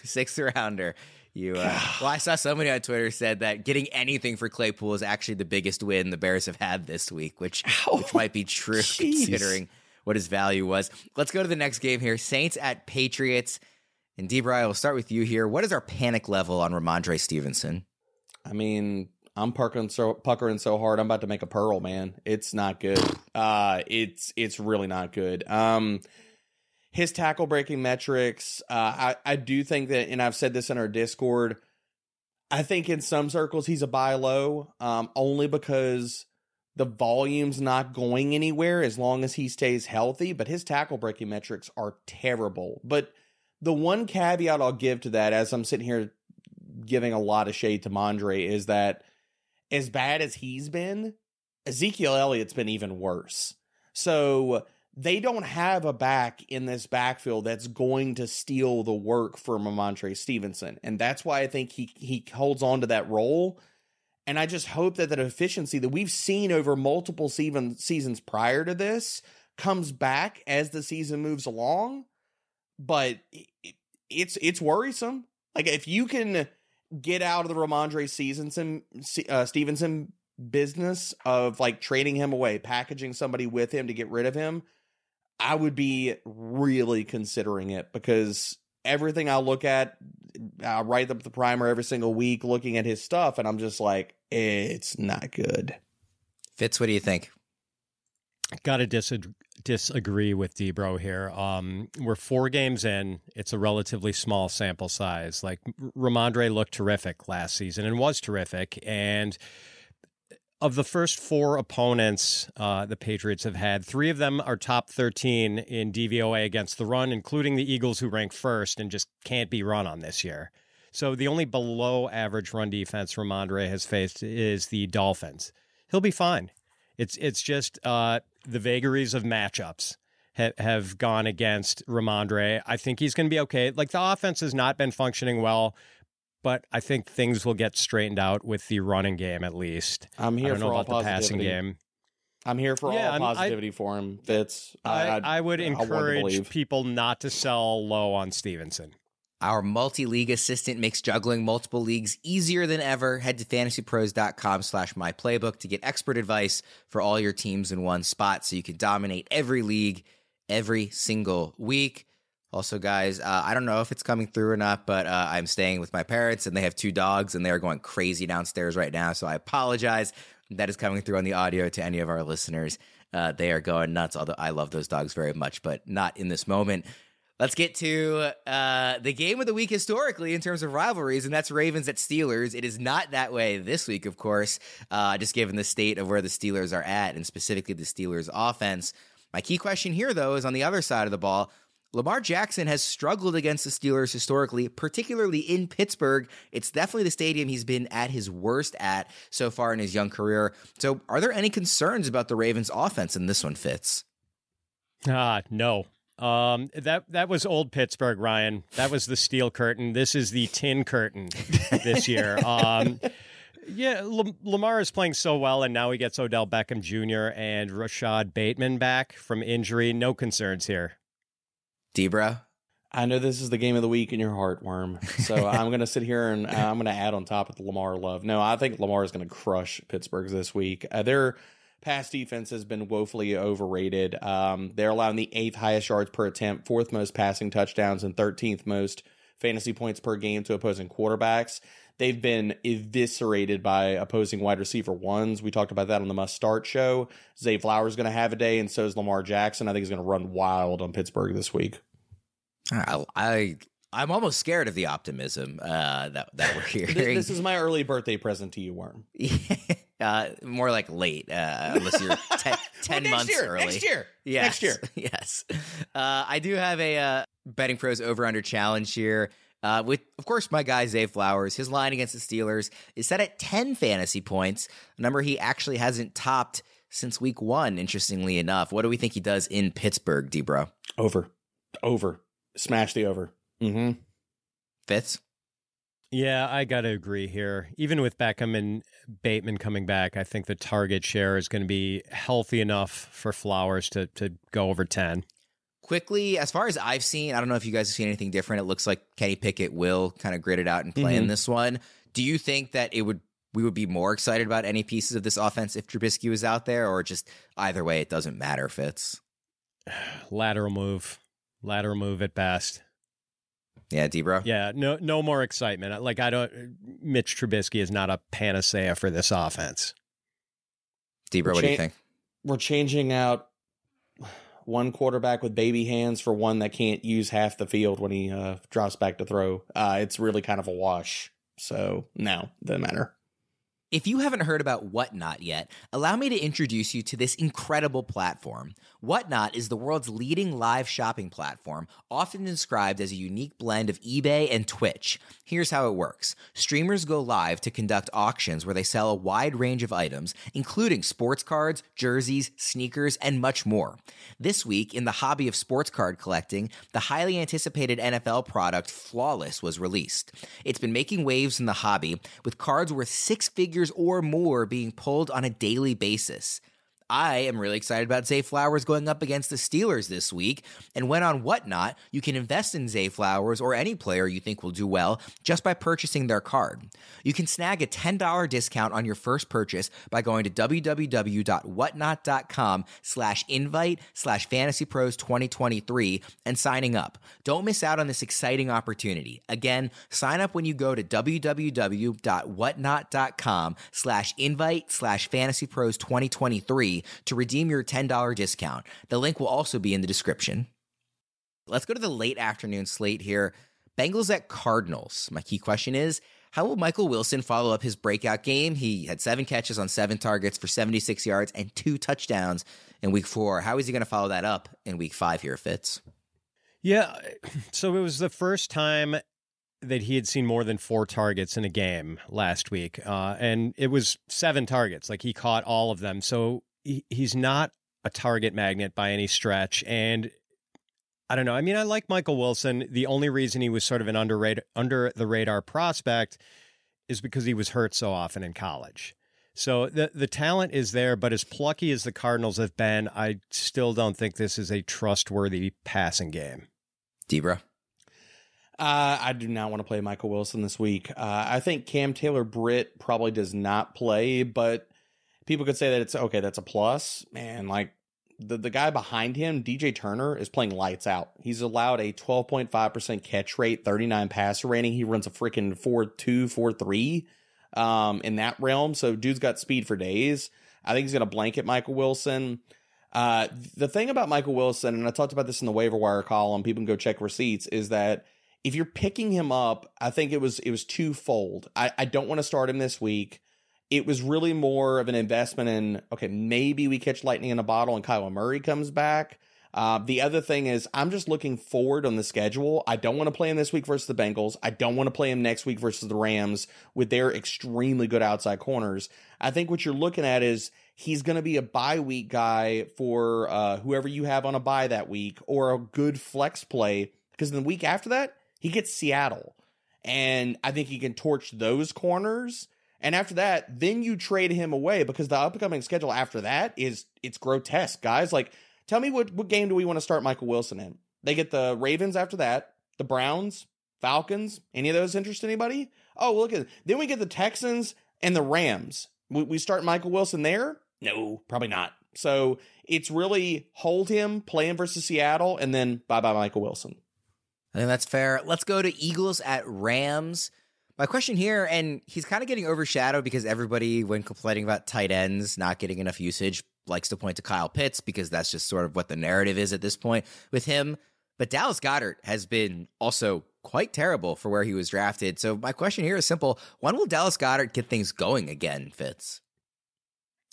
sixth rounder. You, uh, well, I saw somebody on Twitter said that getting anything for Claypool is actually the biggest win the Bears have had this week, which which might be true jeez. considering what his value was. Let's go to the next game here: Saints at Patriots. And Debro, I will start with you here. What is our panic level on Rhamondre Stevenson? I mean, I'm puckering so puckering so hard. I'm about to make a pearl, man. It's not good. Uh, it's it's really not good. Um, his tackle breaking metrics. Uh, I I do think that, and I've said this in our Discord. I think in some circles he's a buy low, um, only because the volume's not going anywhere as long as he stays healthy. But his tackle breaking metrics are terrible. But the one caveat I'll give to that, as I'm sitting here giving a lot of shade to Mondre is that as bad as he's been, Ezekiel Elliott's been even worse. So they don't have a back in this backfield that's going to steal the work from Rhamondre Stevenson. And that's why I think he he holds on to that role. And I just hope that that efficiency that we've seen over multiple season, seasons prior to this comes back as the season moves along. But it's it's worrisome. Like if you can get out of the Rhamondre Stevenson uh, Stevenson business of like trading him away, packaging somebody with him to get rid of him, I would be really considering it because everything I look at, I write up the primer every single week, looking at his stuff, and I'm just like, it's not good. Fitz, what do you think? Got to dis- disagree with Debro here. Um, we're four games in. It's a relatively small sample size. Like Rhamondre looked terrific last season and was terrific. And of the first four opponents uh, the Patriots have had, three of them are top 13 in DVOA against the run, including the Eagles, who rank first and just can't be run on this year. So the only below average run defense Rhamondre has faced is the Dolphins. He'll be fine. It's it's just uh, the vagaries of matchups ha- have gone against Rhamondre. I think he's going to be okay. Like the offense has not been functioning well, but I think things will get straightened out with the running game at least. I'm I here don't for know all about the passing game. I'm here for Yeah, all I'm- I- positivity for him. Fitz. I, I, I would I encourage people not to sell low on Stevenson. Our multi league assistant makes juggling multiple leagues easier than ever. Head to fantasypros.com slash my playbook to get expert advice for all your teams in one spot so you can dominate every league every single week. Also, guys, uh, I don't know if it's coming through or not, but uh, I'm staying with my parents and they have two dogs and they're going crazy downstairs right now. So I apologize. That is coming through on the audio to any of our listeners. Uh, they are going nuts, although I love those dogs very much, but not in this moment. Let's get to uh, the game of the week historically in terms of rivalries, and that's Ravens at Steelers. It is not that way this week, of course, uh, just given the state of where the Steelers are at, and specifically the Steelers' offense. My key question here, though, is on the other side of the ball. Lamar Jackson has struggled against the Steelers historically, particularly in Pittsburgh. It's definitely the stadium he's been at his worst at so far in his young career. So, are there any concerns about the Ravens' offense in this one, Fitz? Ah, no. Um, that that was old Pittsburgh, Ryan. That was the steel curtain. This is the tin curtain this year. Um, yeah, L- Lamar is playing so well, and now he gets Odell Beckham Jr. and Rashod Bateman back from injury. No concerns here. Debro? I know this is the game of the week in your heart, Worm. So I'm going to sit here and uh, I'm going to add on top of the Lamar love. No, I think Lamar is going to crush Pittsburgh this week. Uh, their pass defense has been woefully overrated. Um, they're allowing the eighth highest yards per attempt, fourth most passing touchdowns, and 13th most fantasy points per game to opposing quarterbacks. They've been eviscerated by opposing wide receiver ones. We talked about that on the must start show. Zay Flowers going to have a day, and so is Lamar Jackson. I think he's going to run wild on Pittsburgh this week. I, I I'm almost scared of the optimism uh, that that we're hearing. this, this is my early birthday present to you, Worm. uh, more like late, uh, unless you're ten, 10 well, months year, early. Next year. Yes, next year. Yes. Uh, I do have a uh, betting pros over under challenge here. Uh, with, of course, my guy Zay Flowers. His line against the Steelers is set at 10 fantasy points, a number he actually hasn't topped since week one, interestingly enough. What do we think he does in Pittsburgh, Debro? Over. Over. Smash the over. Mm-hmm. Fitz? Yeah, I got to agree here. Even with Beckham and Bateman coming back, I think the target share is going to be healthy enough for Flowers to to go over 10. Quickly, as far as I've seen, I don't know if you guys have seen anything different. It looks like Kenny Pickett will kind of grit it out and play mm-hmm. in this one. Do you think that it would we would be more excited about any pieces of this offense if Trubisky was out there, or just either way, it doesn't matter, Fitz? Lateral move. Lateral move at best. Yeah, Debro. Yeah, no, no more excitement. Like I don't. Mitch Trubisky is not a panacea for this offense. Debro, what cha- do you think? We're changing out one quarterback with baby hands for one that can't use half the field when he uh, drops back to throw. Uh, it's really kind of a wash. So no, doesn't matter. If you haven't heard about Whatnot yet, allow me to introduce you to this incredible platform. Whatnot is the world's leading live shopping platform, often described as a unique blend of eBay and Twitch. Here's how it works streamers go live to conduct auctions where they sell a wide range of items, including sports cards, jerseys, sneakers, and much more. This week, in the hobby of sports card collecting, the highly anticipated NFL product Flawless was released. It's been making waves in the hobby, with cards worth six figures or more being pulled on a daily basis. I am really excited about Zay Flowers going up against the Steelers this week. And when on Whatnot, you can invest in Zay Flowers or any player you think will do well just by purchasing their card. You can snag a $10 discount on your first purchase by going to www.whatnot.com slash invite slash fantasypros 2023 and signing up. Don't miss out on this exciting opportunity. Again, sign up when you go to www.whatnot.com slash invite slash fantasypros 2023 to redeem your $10 discount. The link will also be in the description. Let's go to the late afternoon slate here. Bengals at Cardinals. My key question is how will Michael Wilson follow up his breakout game? He had seven catches on seven targets for 76 yards and two touchdowns in week four. How is he going to follow that up in week five here, Fitz? Yeah. So it was the first time that he had seen more than four targets in a game last week. Uh, and it was seven targets. Like he caught all of them. So he, he's not a target magnet by any stretch. And I don't know. I mean, I like Michael Wilson. The only reason he was sort of an underrated, under the radar prospect is because he was hurt so often in college. So the the talent is there, but as plucky as the Cardinals have been, I still don't think this is a trustworthy passing game. Debro. Uh, I do not want to play Michael Wilson this week. Uh, I think Cam Taylor Britt probably does not play, but people could say that it's okay. That's a plus, man. Like the the guy behind him, DJ Turner, is playing lights out. He's allowed a 12.5% catch rate, 39 passer rating. He runs a freaking 4.2, 4.3 um, in that realm. So dude's got speed for days. I think he's going to blanket Michael Wilson. Uh, the thing about Michael Wilson, and I talked about this in the waiver wire column, people can go check receipts, is that if you're picking him up, I think it was it was twofold. I, I don't want to start him this week it was really more of an investment in okay, maybe we catch lightning in a bottle and Kyler Murray comes back. Uh, the other thing is, I'm just looking forward on the schedule. I don't want to play him this week versus the Bengals. I don't want to play him next week versus the Rams with their extremely good outside corners. I think what you're looking at is he's going to be a bye week guy for uh, whoever you have on a bye that week or a good flex play because the week after that, he gets Seattle. And I think he can torch those corners and after that, then you trade him away because the upcoming schedule after that is it's grotesque, guys. Like, tell me what what game do we want to start Michael Wilson in? They get the Ravens after that, the Browns, Falcons. Any of those interest anybody? Oh, look at. Then we get the Texans and the Rams. We, we start Michael Wilson there? No, probably not. So it's really hold him, play him versus Seattle, and then bye bye Michael Wilson. I think that's fair. Let's go to Eagles at Rams. My question here, and he's kind of getting overshadowed because everybody, when complaining about tight ends not getting enough usage, likes to point to Kyle Pitts because that's just sort of what the narrative is at this point with him. But Dallas Goedert has been also quite terrible for where he was drafted. So my question here is simple: When will Dallas Goedert get things going again, Fitz?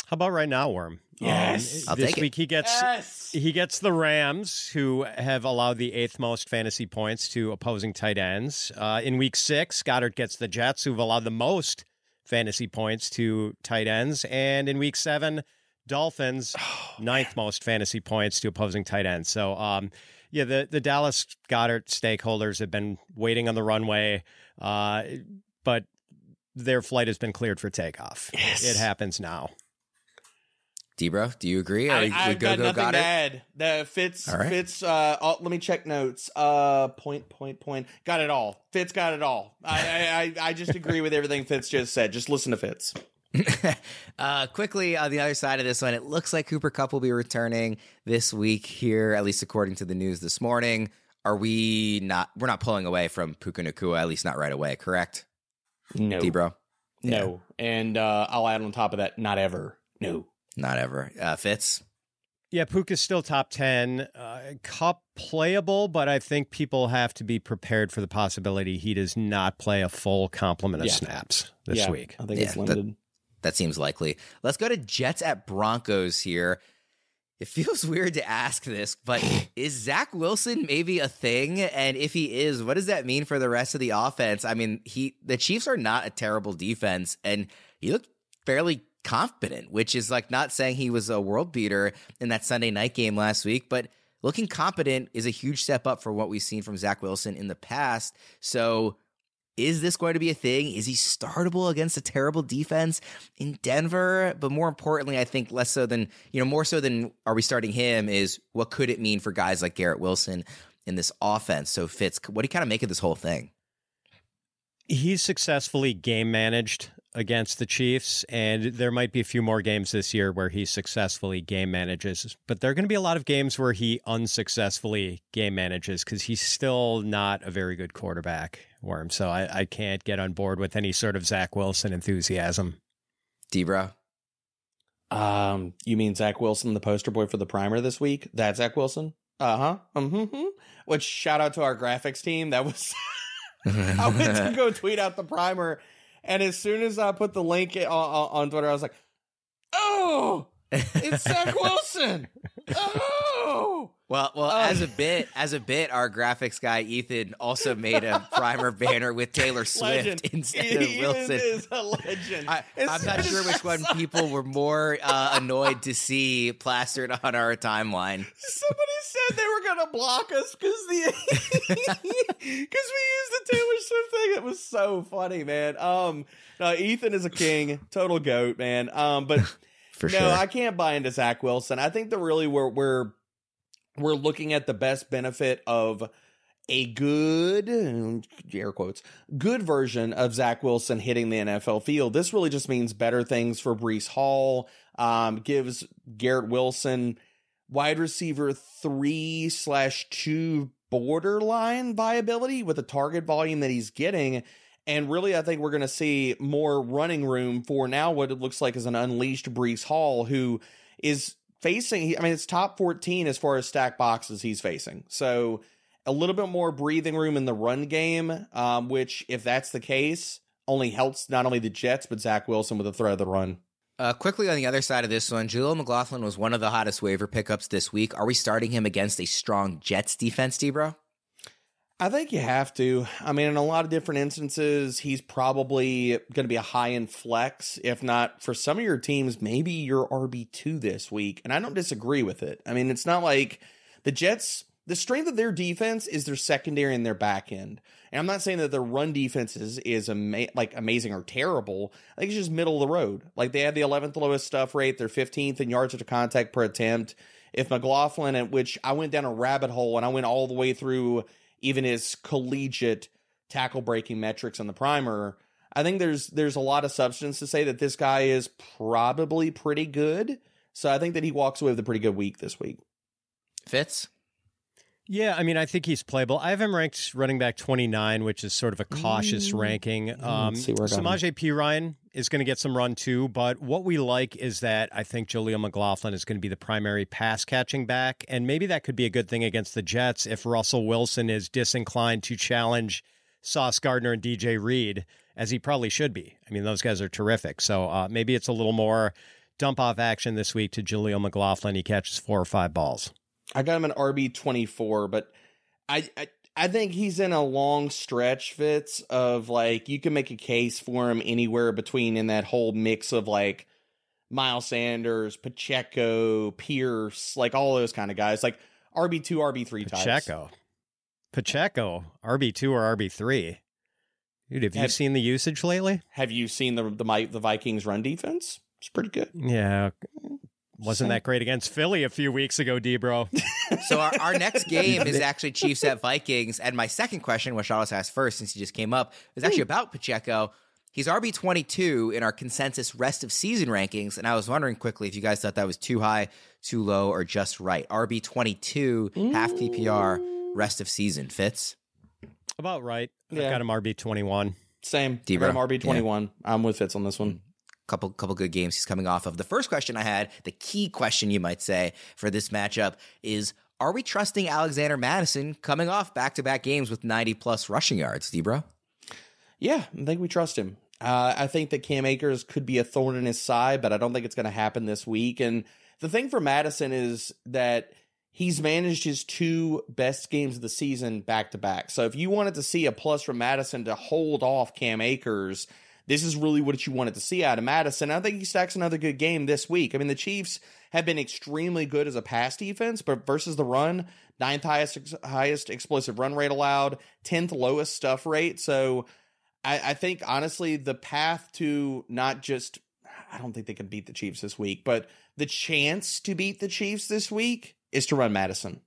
How about right now, Worm? Yes, um, this week he gets yes. he gets the Rams, who have allowed the eighth most fantasy points to opposing tight ends. Uh, in week six, Goedert gets the Jets, who've allowed the most fantasy points to tight ends, and in week seven, Dolphins, oh, ninth man. most fantasy points to opposing tight ends. So, um, yeah, the the Dallas Goedert stakeholders have been waiting on the runway, uh, but their flight has been cleared for takeoff. Yes. It happens now. Debro, do you agree? Or I, have got nothing got to add. The Fitz right. Fitz. Uh, oh, let me check notes. Uh, point, point, point. Got it all. Fitz got it all. I, I, I just agree with everything Fitz just said. Just listen to Fitz. uh, quickly on the other side of this one, it looks like Cooper Kupp will be returning this week here, at least according to the news this morning. Are we not? We're not pulling away from Puka Nacua, at least not right away. Correct? No, Debro. No, yeah. and uh, I'll add on top of that, not ever. No. Not ever. Uh, Fitz? Yeah, Puka's still top 10. Uh, Kupp playable, but I think people have to be prepared for the possibility he does not play a full complement of yeah. snaps this yeah, week. I think yeah, it's limited. That, that seems likely. Let's go to Jets at Broncos here. It feels weird to ask this, but is Zach Wilson maybe a thing? And if he is, what does that mean for the rest of the offense? I mean, he the Chiefs are not a terrible defense, and he looked fairly confident, which is like not saying he was a world beater in that Sunday night game last week, but looking competent is a huge step up for what we've seen from Zach Wilson in the past. So, is this going to be a thing? Is he startable against a terrible defense in Denver? But more importantly, I think less so than, you know, more so than are we starting him is what could it mean for guys like Garrett Wilson in this offense? So, Fitz, what do you kind of make of this whole thing? He's successfully game managed against the Chiefs, and there might be a few more games this year where he successfully game manages. But there are going to be a lot of games where he unsuccessfully game manages because he's still not a very good quarterback, Worm. So I, I can't get on board with any sort of Zach Wilson enthusiasm. Debro? Um, you mean Zach Wilson, the poster boy for the primer this week? That Zach Wilson? Uh huh. Mm-hmm. Which shout out to our graphics team. That was. I went to go tweet out the primer and as soon as I put the link on, on Twitter, I was like, "Oh, it's Zach Wilson!" Oh. Well, well, um, as a bit, as a bit, our graphics guy Ethan also made a primer banner with Taylor Swift legend. instead Ethan of Wilson. Is a legend. I, am not sure which one people were more uh, annoyed to see plastered on our timeline. Somebody said they were going to block us because the because we used the Taylor Swift thing. It was so funny, man. Um, no, Ethan is a king, total goat, man. Um, but. For no, sure. I can't buy into Zach Wilson. I think that really we're we're we're looking at the best benefit of a good air quotes good version of Zach Wilson hitting the NFL field. This really just means better things for Breece Hall. Um, gives Garrett Wilson wide receiver three slash two borderline viability with the target volume that he's getting. And really, I think we're going to see more running room for now what it looks like is an unleashed Breece Hall, who is facing, I mean, it's top 14 as far as stack boxes he's facing. So a little bit more breathing room in the run game, um, which, if that's the case, only helps not only the Jets, but Zach Wilson with the threat of the run. Uh, quickly on the other side of this one, Jaleel McLaughlin was one of the hottest waiver pickups this week. Are we starting him against a strong Jets defense, Debro? I think you have to. I mean, in a lot of different instances, he's probably going to be a high end flex. If not for some of your teams, maybe your RB2 this week. And I don't disagree with it. I mean, it's not like the Jets, the strength of their defense is their secondary and their back end. And I'm not saying that their run defense is, is ama- like amazing or terrible. I think it's just middle of the road. Like they had the 11th lowest stuff rate, they're 15th in yards to contact per attempt. If McLaughlin, at which I went down a rabbit hole and I went all the way through even his collegiate tackle breaking metrics on the primer. I think there's there's a lot of substance to say that this guy is probably pretty good. So I think that he walks away with a pretty good week this week. Fitz? Yeah, I mean, I think he's playable. I have him ranked running back 29, which is sort of a cautious mm. ranking. Um, Samaje Perine is going to get some run too, but what we like is that I think Jaleel McLaughlin is going to be the primary pass catching back, and maybe that could be a good thing against the Jets if Russell Wilson is disinclined to challenge Sauce Gardner and DJ Reed, as he probably should be. I mean, those guys are terrific. So uh, maybe it's a little more dump off action this week to Jaleel McLaughlin. He catches four or five balls. I got him an RB twenty four, but I, I I think he's in a long stretch fits of like you can make a case for him anywhere between in that whole mix of like Miles Sanders, Pacheco, Pierce, like all those kind of guys, like RB two, RB three types. Pacheco, Pacheco, RB two or RB three. Dude, have, have you seen the usage lately? Have you seen the the the Vikings run defense? It's pretty good. Yeah, wasn't that great against Philly a few weeks ago, Debro? so our, our next game is actually Chiefs at Vikings. And my second question, which I'll just ask first since he just came up, is actually hmm. about Pacheco. He's RB twenty two in our consensus rest of season rankings, and I was wondering quickly if you guys thought that was too high, too low, or just right. RB twenty two, half PPR, rest of season Fitz. About right. Yeah. I've got him RB twenty one. Same. I got him RB twenty one. Yeah. I'm with Fitz on this one couple couple good games he's coming off of. The first question I had, the key question you might say for this matchup is are we trusting Alexander Mattison coming off back to back games with 90 plus rushing yards, Debro? Yeah, I think we trust him. Uh, I think that Cam Akers could be a thorn in his side, but I don't think it's going to happen this week. And the thing for Mattison is that he's managed his two best games of the season back to back. So if you wanted to see a plus from Mattison to hold off Cam Akers, this is really what you wanted to see out of Mattison. I think he stacks another good game this week. I mean, the Chiefs have been extremely good as a pass defense, but versus the run, ninth highest highest explosive run rate allowed, tenth lowest stuff rate. So I, I think honestly, the path to not just I don't think they can beat the Chiefs this week, but the chance to beat the Chiefs this week is to run Mattison.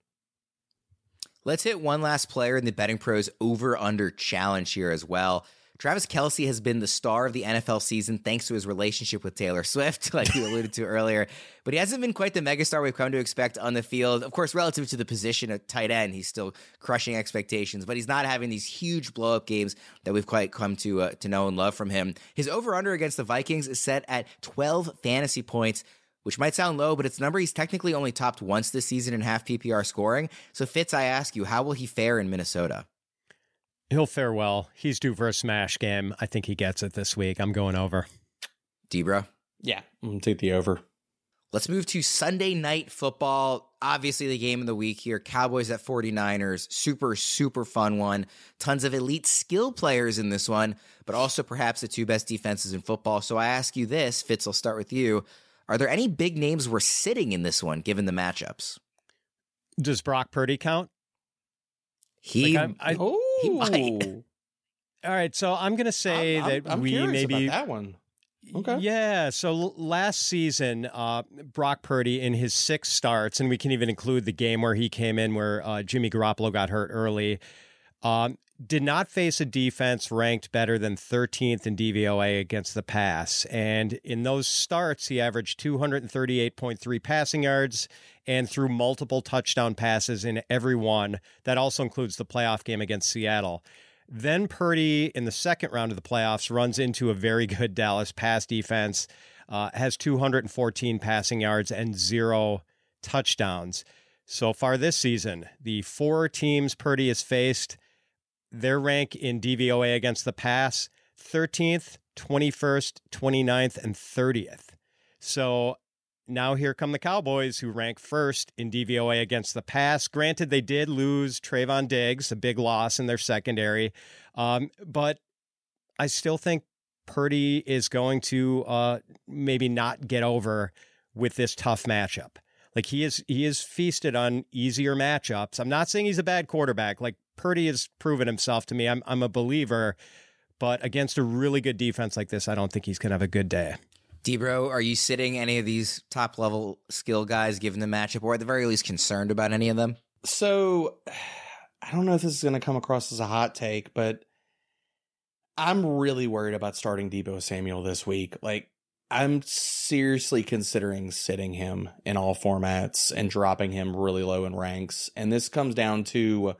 Let's hit one last player in the betting pros over under challenge here as well. Travis Kelce has been the star of the NFL season thanks to his relationship with Taylor Swift, like you alluded to earlier. But he hasn't been quite the megastar we've come to expect on the field. Of course, relative to the position at tight end, he's still crushing expectations, but he's not having these huge blow up games that we've quite come to uh, to know and love from him. His over under against the Vikings is set at 12 fantasy points which might sound low, but it's a number he's technically only topped once this season in half PPR scoring. So, Fitz, I ask you, how will he fare in Minnesota? He'll fare well. He's due for a smash game. I think he gets it this week. I'm going over. Debro? Yeah, I'm going to take the over. Let's move to Sunday night football. Obviously, the game of the week here Cowboys at 49ers. Super, super fun one. Tons of elite skill players in this one, but also perhaps the two best defenses in football. So I ask you this, Fitz, I'll start with you. Are there any big names we're sitting in this one, given the matchups? Does Brock Purdy count? He, like I, I, he might. All right, so I'm going to say I'm, that I'm we maybe that one. Okay. Yeah. So last season, uh, Brock Purdy in his six starts, and we can even include the game where he came in where uh, Jimmy Garoppolo got hurt early, um, did not face a defense ranked better than 13th in DVOA against the pass. And in those starts, he averaged 238.3 passing yards and threw multiple touchdown passes in every one. That also includes the playoff game against Seattle. Then Purdy in the second round of the playoffs runs into a very good Dallas pass defense, uh, has 214 passing yards and zero touchdowns. So far this season, the four teams Purdy has faced their rank in DVOA against the pass 13th, 21st, 29th, and 30th. So now here come the Cowboys, who rank first in DVOA against the pass. Granted, they did lose Trevon Diggs, a big loss in their secondary, um, but I still think Purdy is going to uh, maybe not get over with this tough matchup. Like he is, he is feasted on easier matchups. I'm not saying he's a bad quarterback. Like Purdy has proven himself to me. I'm, I'm a believer, but against a really good defense like this, I don't think he's going to have a good day. Debro, are you sitting any of these top level skill guys given the matchup, or at the very least concerned about any of them? So, I don't know if this is going to come across as a hot take, but I'm really worried about starting Deebo Samuel this week. Like, I'm seriously considering sitting him in all formats and dropping him really low in ranks. And this comes down to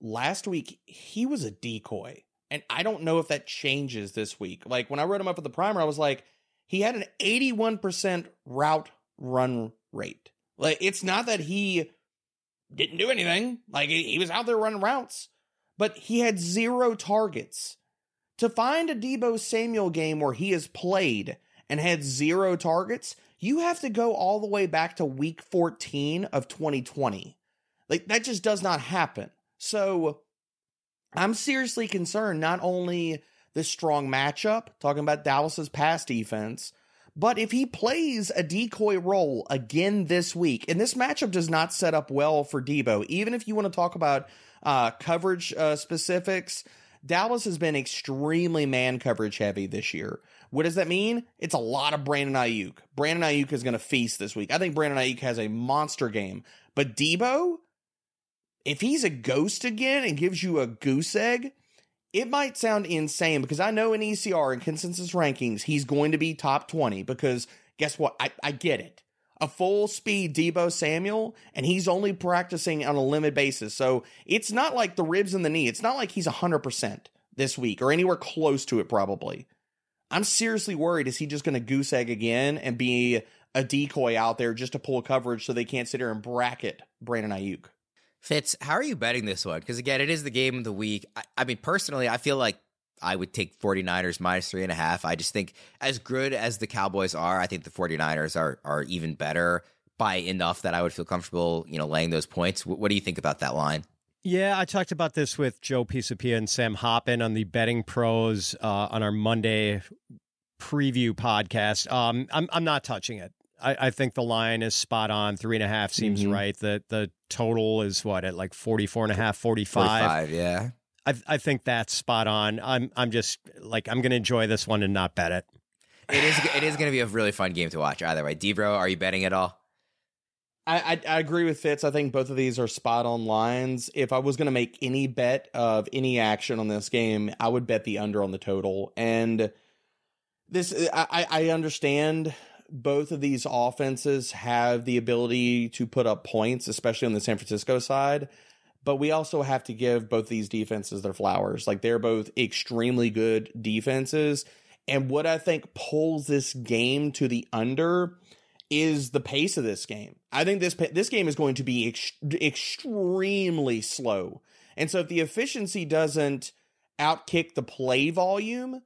last week, he was a decoy. And I don't know if that changes this week. Like, when I wrote him up at the primer, I was like, he had an 81% route run rate. Like, it's not that he didn't do anything. Like, he was out there running routes, but he had zero targets. To find a Deebo Samuel game where he has played and had zero targets, you have to go all the way back to week 14 of 2020. Like, that just does not happen. So, I'm seriously concerned not only the strong matchup, talking about Dallas's pass defense, but if he plays a decoy role again this week, and this matchup does not set up well for Deebo, even if you want to talk about uh, coverage uh, specifics, Dallas has been extremely man coverage heavy this year. What does that mean? It's a lot of Brandon Aiyuk. Brandon Aiyuk is going to feast this week. I think Brandon Aiyuk has a monster game. But Deebo, if he's a ghost again and gives you a goose egg, it might sound insane because I know in ECR and consensus rankings, he's going to be top 20 because guess what? I, I get it. A full speed Deebo Samuel, and he's only practicing on a limited basis. So it's not like the ribs and the knee. It's not like he's 100% this week or anywhere close to it, probably. I'm seriously worried is he just going to goose egg again and be a decoy out there just to pull coverage so they can't sit here and bracket Brandon Aiyuk? Fitz, how are you betting this one? Because again, it is the game of the week. I, I, mean, personally, I feel like I would take 49ers minus three and a half. I just think as good as the Cowboys are, I think the 49ers are are even better by enough that I would feel comfortable, you know, laying those points. What, what do you think about that line? Yeah, I talked about this with Joe Pisapia and Sam Hoppen on the Betting Pros uh, on our Monday preview podcast. Um, I'm I'm not touching it. I, I, think the line is spot on. Three and a half seems mm-hmm. right. The the total is what at like 44 and a half, 45. 45 yeah. I I think that's spot on. I'm I'm just like I'm going to enjoy this one and not bet it. It is it is going to be a really fun game to watch either way. Debro, are you betting at all? I, I, I agree with Fitz. I think both of these are spot on lines. If I was going to make any bet of any action on this game, I would bet the under on the total. And this, I, I understand both of these offenses have the ability to put up points, especially on the San Francisco side. But we also have to give both these defenses their flowers. Like they're both extremely good defenses. And what I think pulls this game to the under is the pace of this game. I think this this game is going to be ex- extremely slow. And so if the efficiency doesn't outkick the play volume,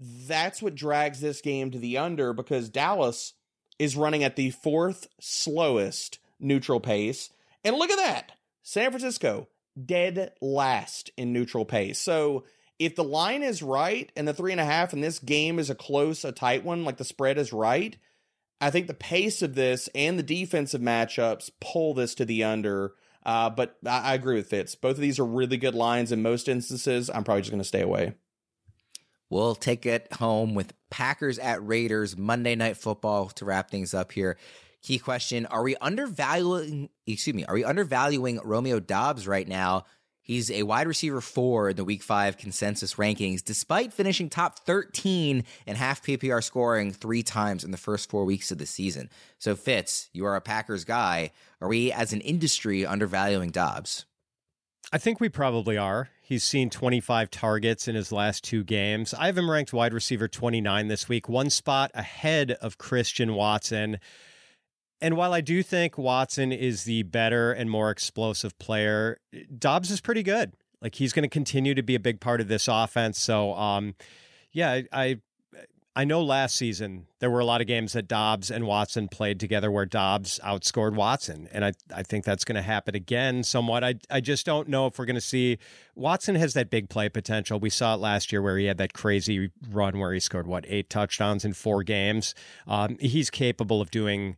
that's what drags this game to the under because Dallas is running at the fourth slowest neutral pace. And look at that. San Francisco dead last in neutral pace. So if the line is right and the three and a half and this game is a close, a tight one, like the spread is right, I think the pace of this and the defensive matchups pull this to the under. Uh, but I, I agree with Fitz. Both of these are really good lines in most instances. I'm probably just going to stay away. We'll take it home with Packers at Raiders Monday Night Football to wrap things up here. Key question: Are we undervaluing? Excuse me. Are we undervaluing Romeo Doubs right now? He's a wide receiver four in the Week Five consensus rankings, despite finishing top 13 in half PPR scoring three times in the first four weeks of the season. So, Fitz, you are a Packers guy. Are we, as an industry, undervaluing Doubs? I think we probably are. He's seen 25 targets in his last two games. I have him ranked wide receiver 29 this week, one spot ahead of Christian Watson. And while I do think Watson is the better and more explosive player, Doubs is pretty good. Like he's going to continue to be a big part of this offense. So, um, yeah, I I know last season there were a lot of games that Doubs and Watson played together where Doubs outscored Watson. And I, I think that's going to happen again somewhat. I, I just don't know if we're going to see Watson has that big play potential. We saw it last year where he had that crazy run where he scored, what, eight touchdowns in four games. Um, he's capable of doing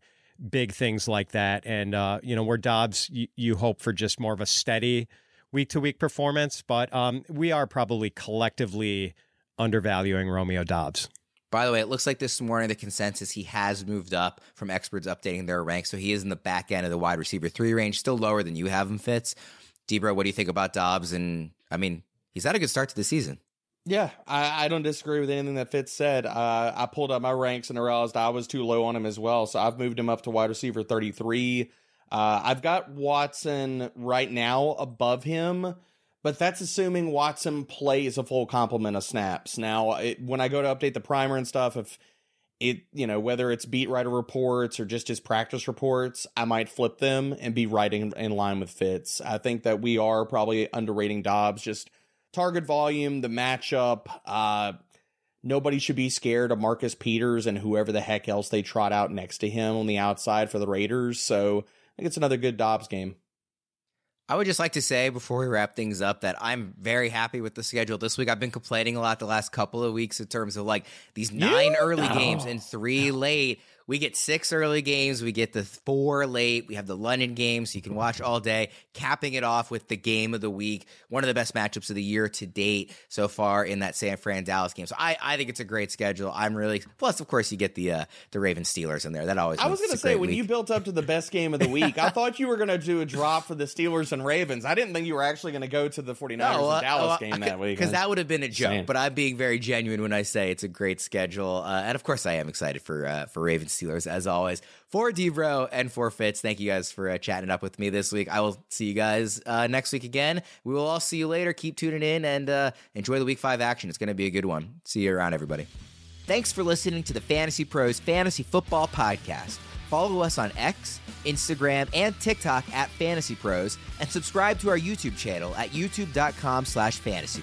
big things like that. And, uh, you know, where Doubs, you, hope for just more of a steady week to week performance. But um, we are probably collectively undervaluing Romeo Doubs. By the way, it looks like this morning the consensus he has moved up from experts updating their ranks. So he is in the back end of the wide receiver three range, still lower than you have him, Fitz. Debro, what do you think about Doubs? And I mean, he's had a good start to the season. Yeah, I, I don't disagree with anything that Fitz said. Uh, I pulled up my ranks and realized I was too low on him as well. So I've moved him up to wide receiver 33. Uh, I've got Watson right now above him but that's assuming Watson plays a full complement of snaps. Now, it, when I go to update the primer and stuff, if it, you know, whether it's beat writer reports or just his practice reports, I might flip them and be writing in line with Fitz. I think that we are probably underrating Doubs just target volume, the matchup. Uh, nobody should be scared of Marcus Peters and whoever the heck else they trot out next to him on the outside for the Raiders. So I think it's another good Doubs game. I would just like to say before we wrap things up that I'm very happy with the schedule this week. I've been complaining a lot the last couple of weeks in terms of like these nine early games and three late we get six early games. We get the four late. We have the London game, so you can watch all day, capping it off with the game of the week. One of the best matchups of the year to date so far in that San Fran Dallas game. So I, I think it's a great schedule. I'm really plus, of course, you get the uh, the Raven Steelers in there. That always. I was going to say when week. you built up to the best game of the week, I thought you were going to do a drop for the Steelers and Ravens. I didn't think you were actually going to go to the 49ers no, uh, and Dallas uh, game that week because that would have been a joke. But I'm being very genuine when I say it's a great schedule, uh, and of course, I am excited for uh, for Ravens Steelers as always for Debro and for Fitz. Thank you guys for uh, chatting up with me this week. I will see you guys uh, next week again. We will all see you later. Keep tuning in and uh, enjoy the week five action. It's going to be a good one. See you around, everybody. Thanks for listening to the Fantasy Pros Fantasy Football Podcast. Follow us on X, Instagram, and TikTok at Fantasy Pros, and subscribe to our YouTube channel at youtube.com slash fantasy